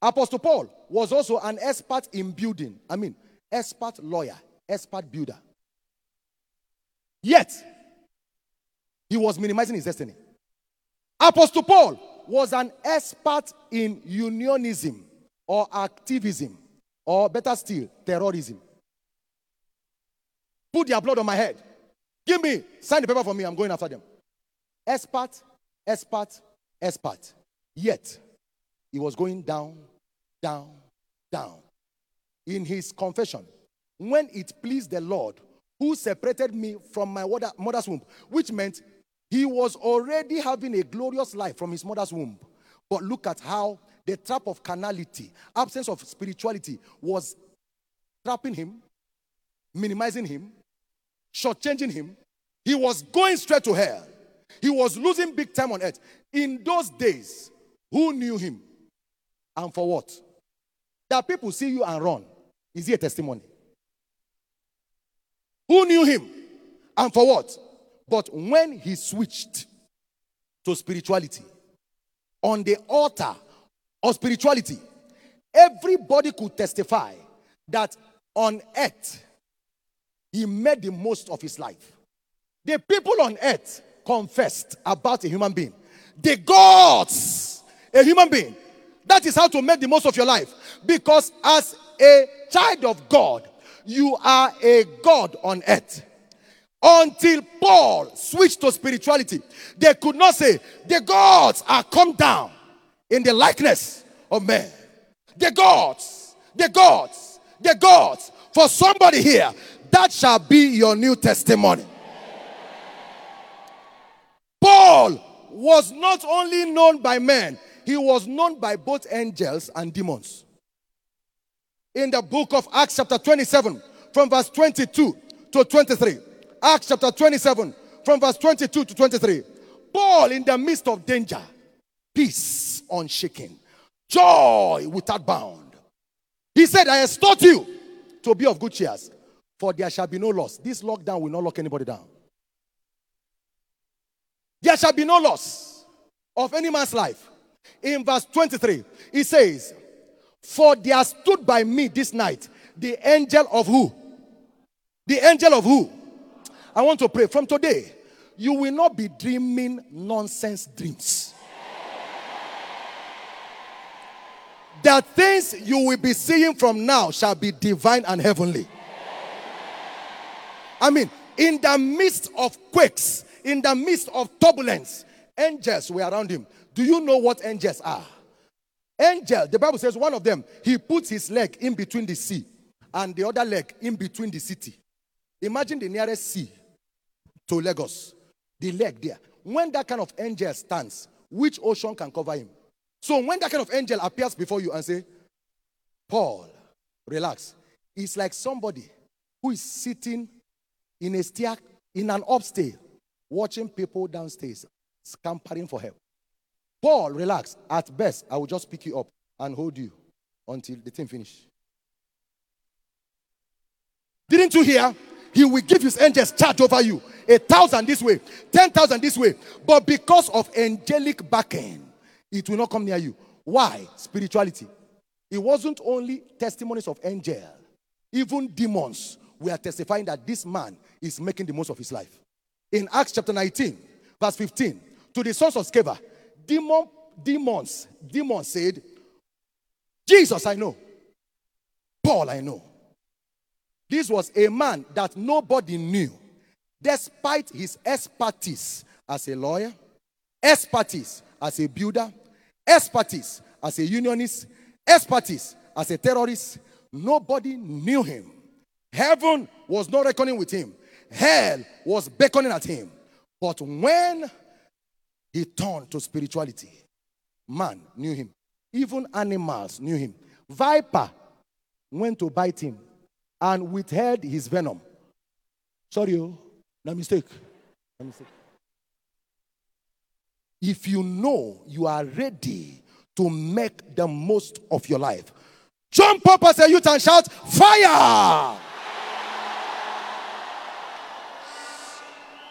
Speaker 8: Apostle Paul was also an expert in building. I mean, expert lawyer, expert builder. Yet, he was minimizing his destiny. Apostle Paul was an expert in unionism or activism, or better still, terrorism. Put their blood on my head. Give me, sign the paper for me. I'm going after them. Expert, expert, expert. Yet, he was going down, down, down. In his confession, when it pleased the Lord who separated me from my mother's womb, which meant he was already having a glorious life from his mother's womb. But look at how the trap of carnality, absence of spirituality, was trapping him, minimizing him, shortchanging him. He was going straight to hell. He was losing big time on earth. In those days, who knew him? And for what? That people see you and run. Is he a testimony? Who knew him? And for what? But when he switched to spirituality, on the altar of spirituality, everybody could testify that on earth, he made the most of his life. The people on earth confessed about a human being. The gods, a human being. That is how to make the most of your life. Because as a child of God, you are a God on earth. Until Paul switched to spirituality, they could not say, The gods are come down in the likeness of man. The gods, the gods, the gods. For somebody here, that shall be your new testimony. Paul was not only known by men, he was known by both angels and demons. In the book of Acts, chapter 27, from verse 22 to 23. Acts chapter 27, from verse 22 to 23. Paul, in the midst of danger, peace unshaken, joy without bound. He said, I exhort you to be of good cheer, for there shall be no loss. This lockdown will not lock anybody down. There shall be no loss of any man's life. In verse 23, he says, For there stood by me this night the angel of who? The angel of who? I want to pray from today. You will not be dreaming nonsense dreams. The things you will be seeing from now shall be divine and heavenly. I mean, in the midst of quakes, in the midst of turbulence, angels were around him. Do you know what angels are? Angel, the Bible says one of them, he puts his leg in between the sea and the other leg in between the city. Imagine the nearest sea to Lagos, the leg there. When that kind of angel stands, which ocean can cover him? So when that kind of angel appears before you and say, Paul, relax. It's like somebody who is sitting in a stair, in an upstairs, watching people downstairs, scampering for help. Paul, relax. At best, I will just pick you up and hold you until the thing finish. Didn't you hear? He will give his angels charge over you. A thousand this way, ten thousand this way. But because of angelic backing, it will not come near you. Why? Spirituality. It wasn't only testimonies of angel, even demons were testifying that this man is making the most of his life. In Acts chapter 19, verse 15, to the sons of Sceva, demon, demons, demons said, Jesus I know, Paul I know. This was a man that nobody knew, despite his expertise as a lawyer, expertise as a builder, expertise as a unionist, expertise as a terrorist. Nobody knew him. Heaven was not reckoning with him, hell was beckoning at him. But when he turned to spirituality, man knew him. Even animals knew him. Viper went to bite him and withheld his venom. Sorry, oh, no mistake. No mistake. If you know you are ready to make the most of your life, jump up as a youth and shout, Fire!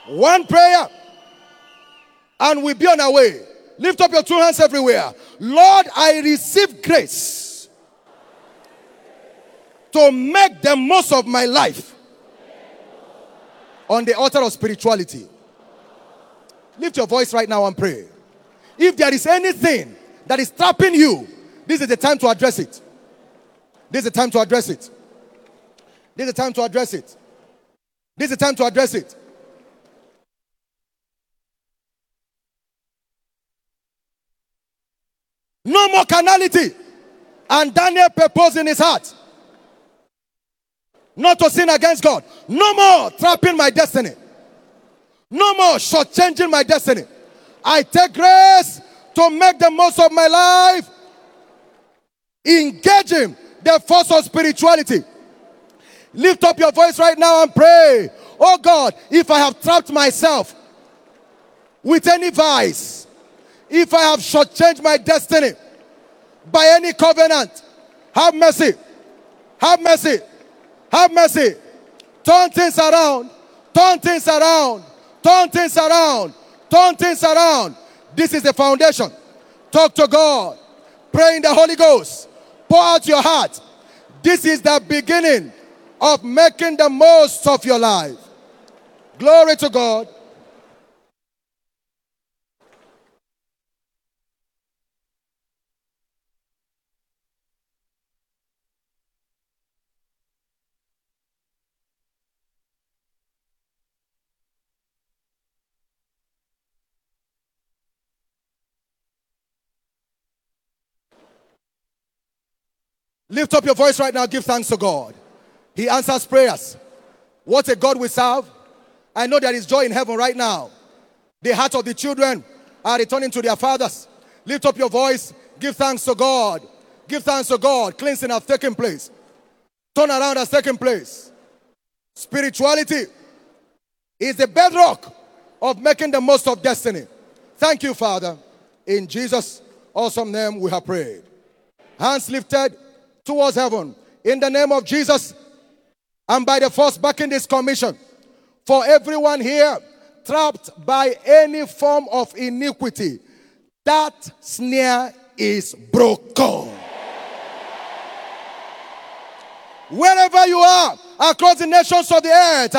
Speaker 8: One prayer, and we'll be on our way. Lift up your two hands everywhere. Lord, I receive grace to make the most of my life on the altar of spirituality. Lift your voice right now and pray. If there is anything that is trapping you, this is the time to address it. This is the time to address it. This is the time to address it. This is the time to address it. No more carnality. And Daniel purposed in his heart not to sin against God. No more trapping my destiny. No more shortchanging my destiny. I take grace to make the most of my life, engaging the force of spirituality. Lift up your voice right now and pray. Oh God, if I have trapped myself with any vice, if I have shortchanged my destiny by any covenant, have mercy. Have mercy. Have mercy. Turn things around. Turn things around. Turn things around. Turn things around. This is the foundation. Talk to God. Pray in the Holy Ghost. Pour out your heart. This is the beginning of making the most of your life. Glory to God. Lift up your voice right now. Give thanks to God. He answers prayers. What a God we serve. I know there is joy in heaven right now. The hearts of the children are returning to their fathers. Lift up your voice. Give thanks to God. Give thanks to God. Cleansing has taken place. Turn around has taken place. Spirituality is the bedrock of making the most of destiny. Thank you, Father. In Jesus' awesome name we have prayed. Hands lifted towards heaven. In the name of Jesus, and by the force backing this commission, for everyone here trapped by any form of iniquity, that snare is broken. Wherever you are, across the nations of the earth,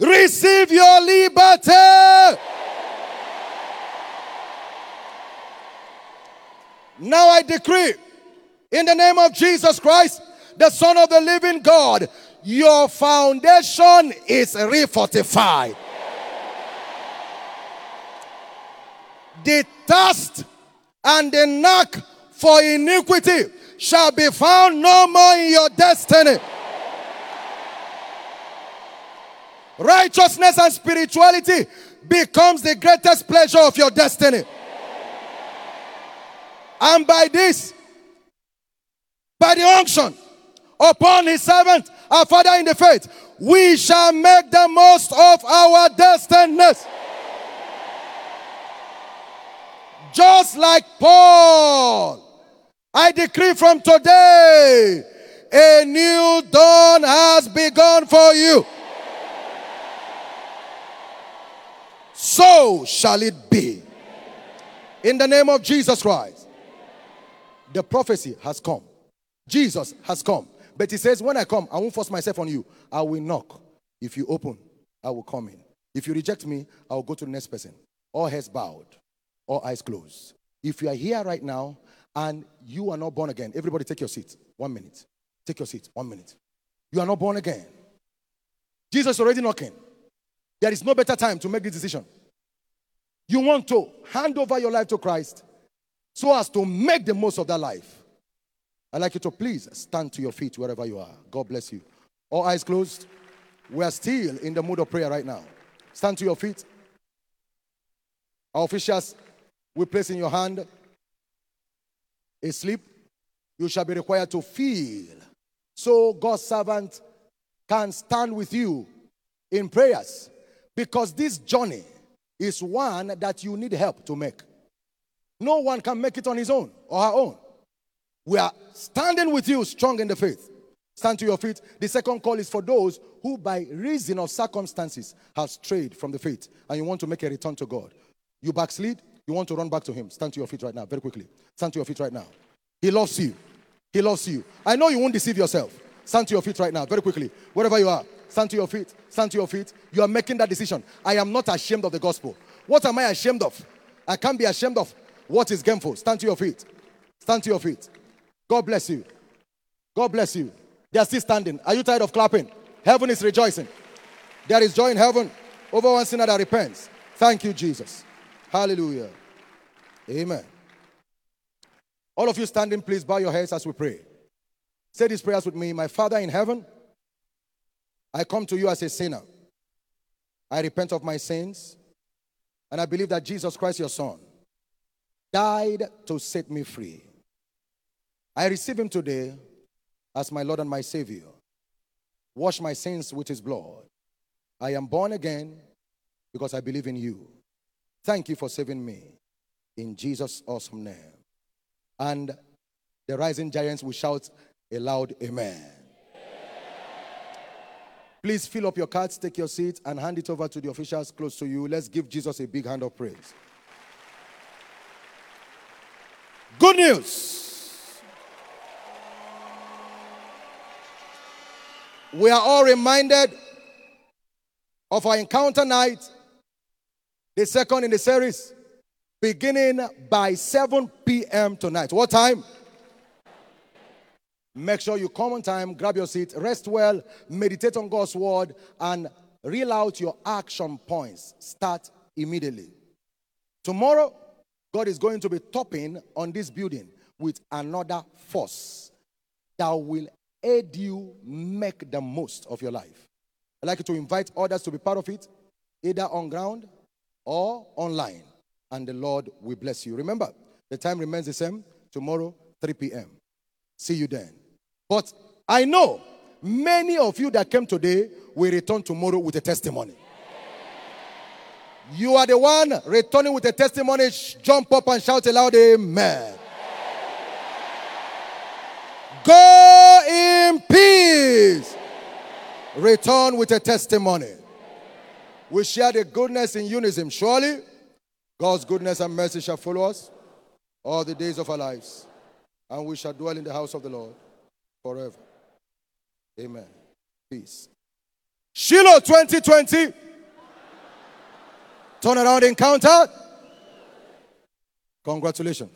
Speaker 8: receive your liberty. Now I decree in the name of Jesus Christ, the Son of the living God, your foundation is refortified. The thirst and the knack for iniquity shall be found no more in your destiny. Righteousness and spirituality becomes the greatest pleasure of your destiny. And by this, by the unction upon his servant, our Father in the faith, we shall make the most of our destinies. Just like Paul, I decree from today, a new dawn has begun for you. So shall it be. In the name of Jesus Christ. The prophecy has come. Jesus has come. But he says, When I come, I won't force myself on you. I will knock. If you open, I will come in. If you reject me, I will go to the next person. All heads bowed, all eyes closed. If you are here right now and you are not born again, everybody take your seat. One minute. Take your seat. One minute. You are not born again. Jesus is already knocking. There is no better time to make this decision. You want to hand over your life to Christ so as to make the most of that life. I'd like you to please stand to your feet wherever you are. God bless you. All eyes closed. We are still in the mood of prayer right now. Stand to your feet. Our officials we place in your hand a slip you shall be required to feel. So God's servant can stand with you in prayers because this journey is one that you need help to make. No one can make it on his own or her own. We are standing with you strong in the faith. Stand to your feet. The second call is for those who, by reason of circumstances, have strayed from the faith and you want to make a return to God. You backslid, you want to run back to Him. Stand to your feet right now, very quickly. Stand to your feet right now. He loves you. He loves you. I know you won't deceive yourself. Stand to your feet right now, very quickly. Wherever you are, stand to your feet. Stand to your feet. You are making that decision. I am not ashamed of the gospel. What am I ashamed of? I can't be ashamed of what is gainful. Stand to your feet. Stand to your feet. God bless you. God bless you. They are still standing. Are you tired of clapping? Heaven is rejoicing. There is joy in heaven over one sinner that repents. Thank you, Jesus. Hallelujah. Amen. All of you standing, please bow your heads as we pray. Say these prayers with me. My Father in heaven, I come to you as a sinner. I repent of my sins, and I believe that Jesus Christ, your Son, died to set me free. I receive him today as my Lord and my Savior. Wash my sins with his blood. I am born again because I believe in you. Thank you for saving me. In Jesus' awesome name. And the rising giants will shout a loud amen. Please fill up your cards, take your seat, and hand it over to the officials close to you. Let's give Jesus a big hand of praise. Good news. We are all reminded of our encounter night, the second in the series, beginning by 7 p.m. tonight. What time? Make sure you come on time, grab your seat, rest well, meditate on God's word, and reel out your action points. Start immediately. Tomorrow, God is going to be topping on this building with another force that will aid you make the most of your life. I'd like to invite others to be part of it, either on ground or online. And the Lord will bless you. Remember, the time remains the same tomorrow, 3 p.m. See you then. But I know many of you that came today will return tomorrow with a testimony. You are the one returning with a testimony. Jump up and shout aloud, Amen. Go in peace. Return with a testimony. We share the goodness in unison. Surely, God's goodness and mercy shall follow us all the days of our lives, and we shall dwell in the house of the Lord forever. Amen. Peace. Shiloh 2020. Turn around encounter. Congratulations.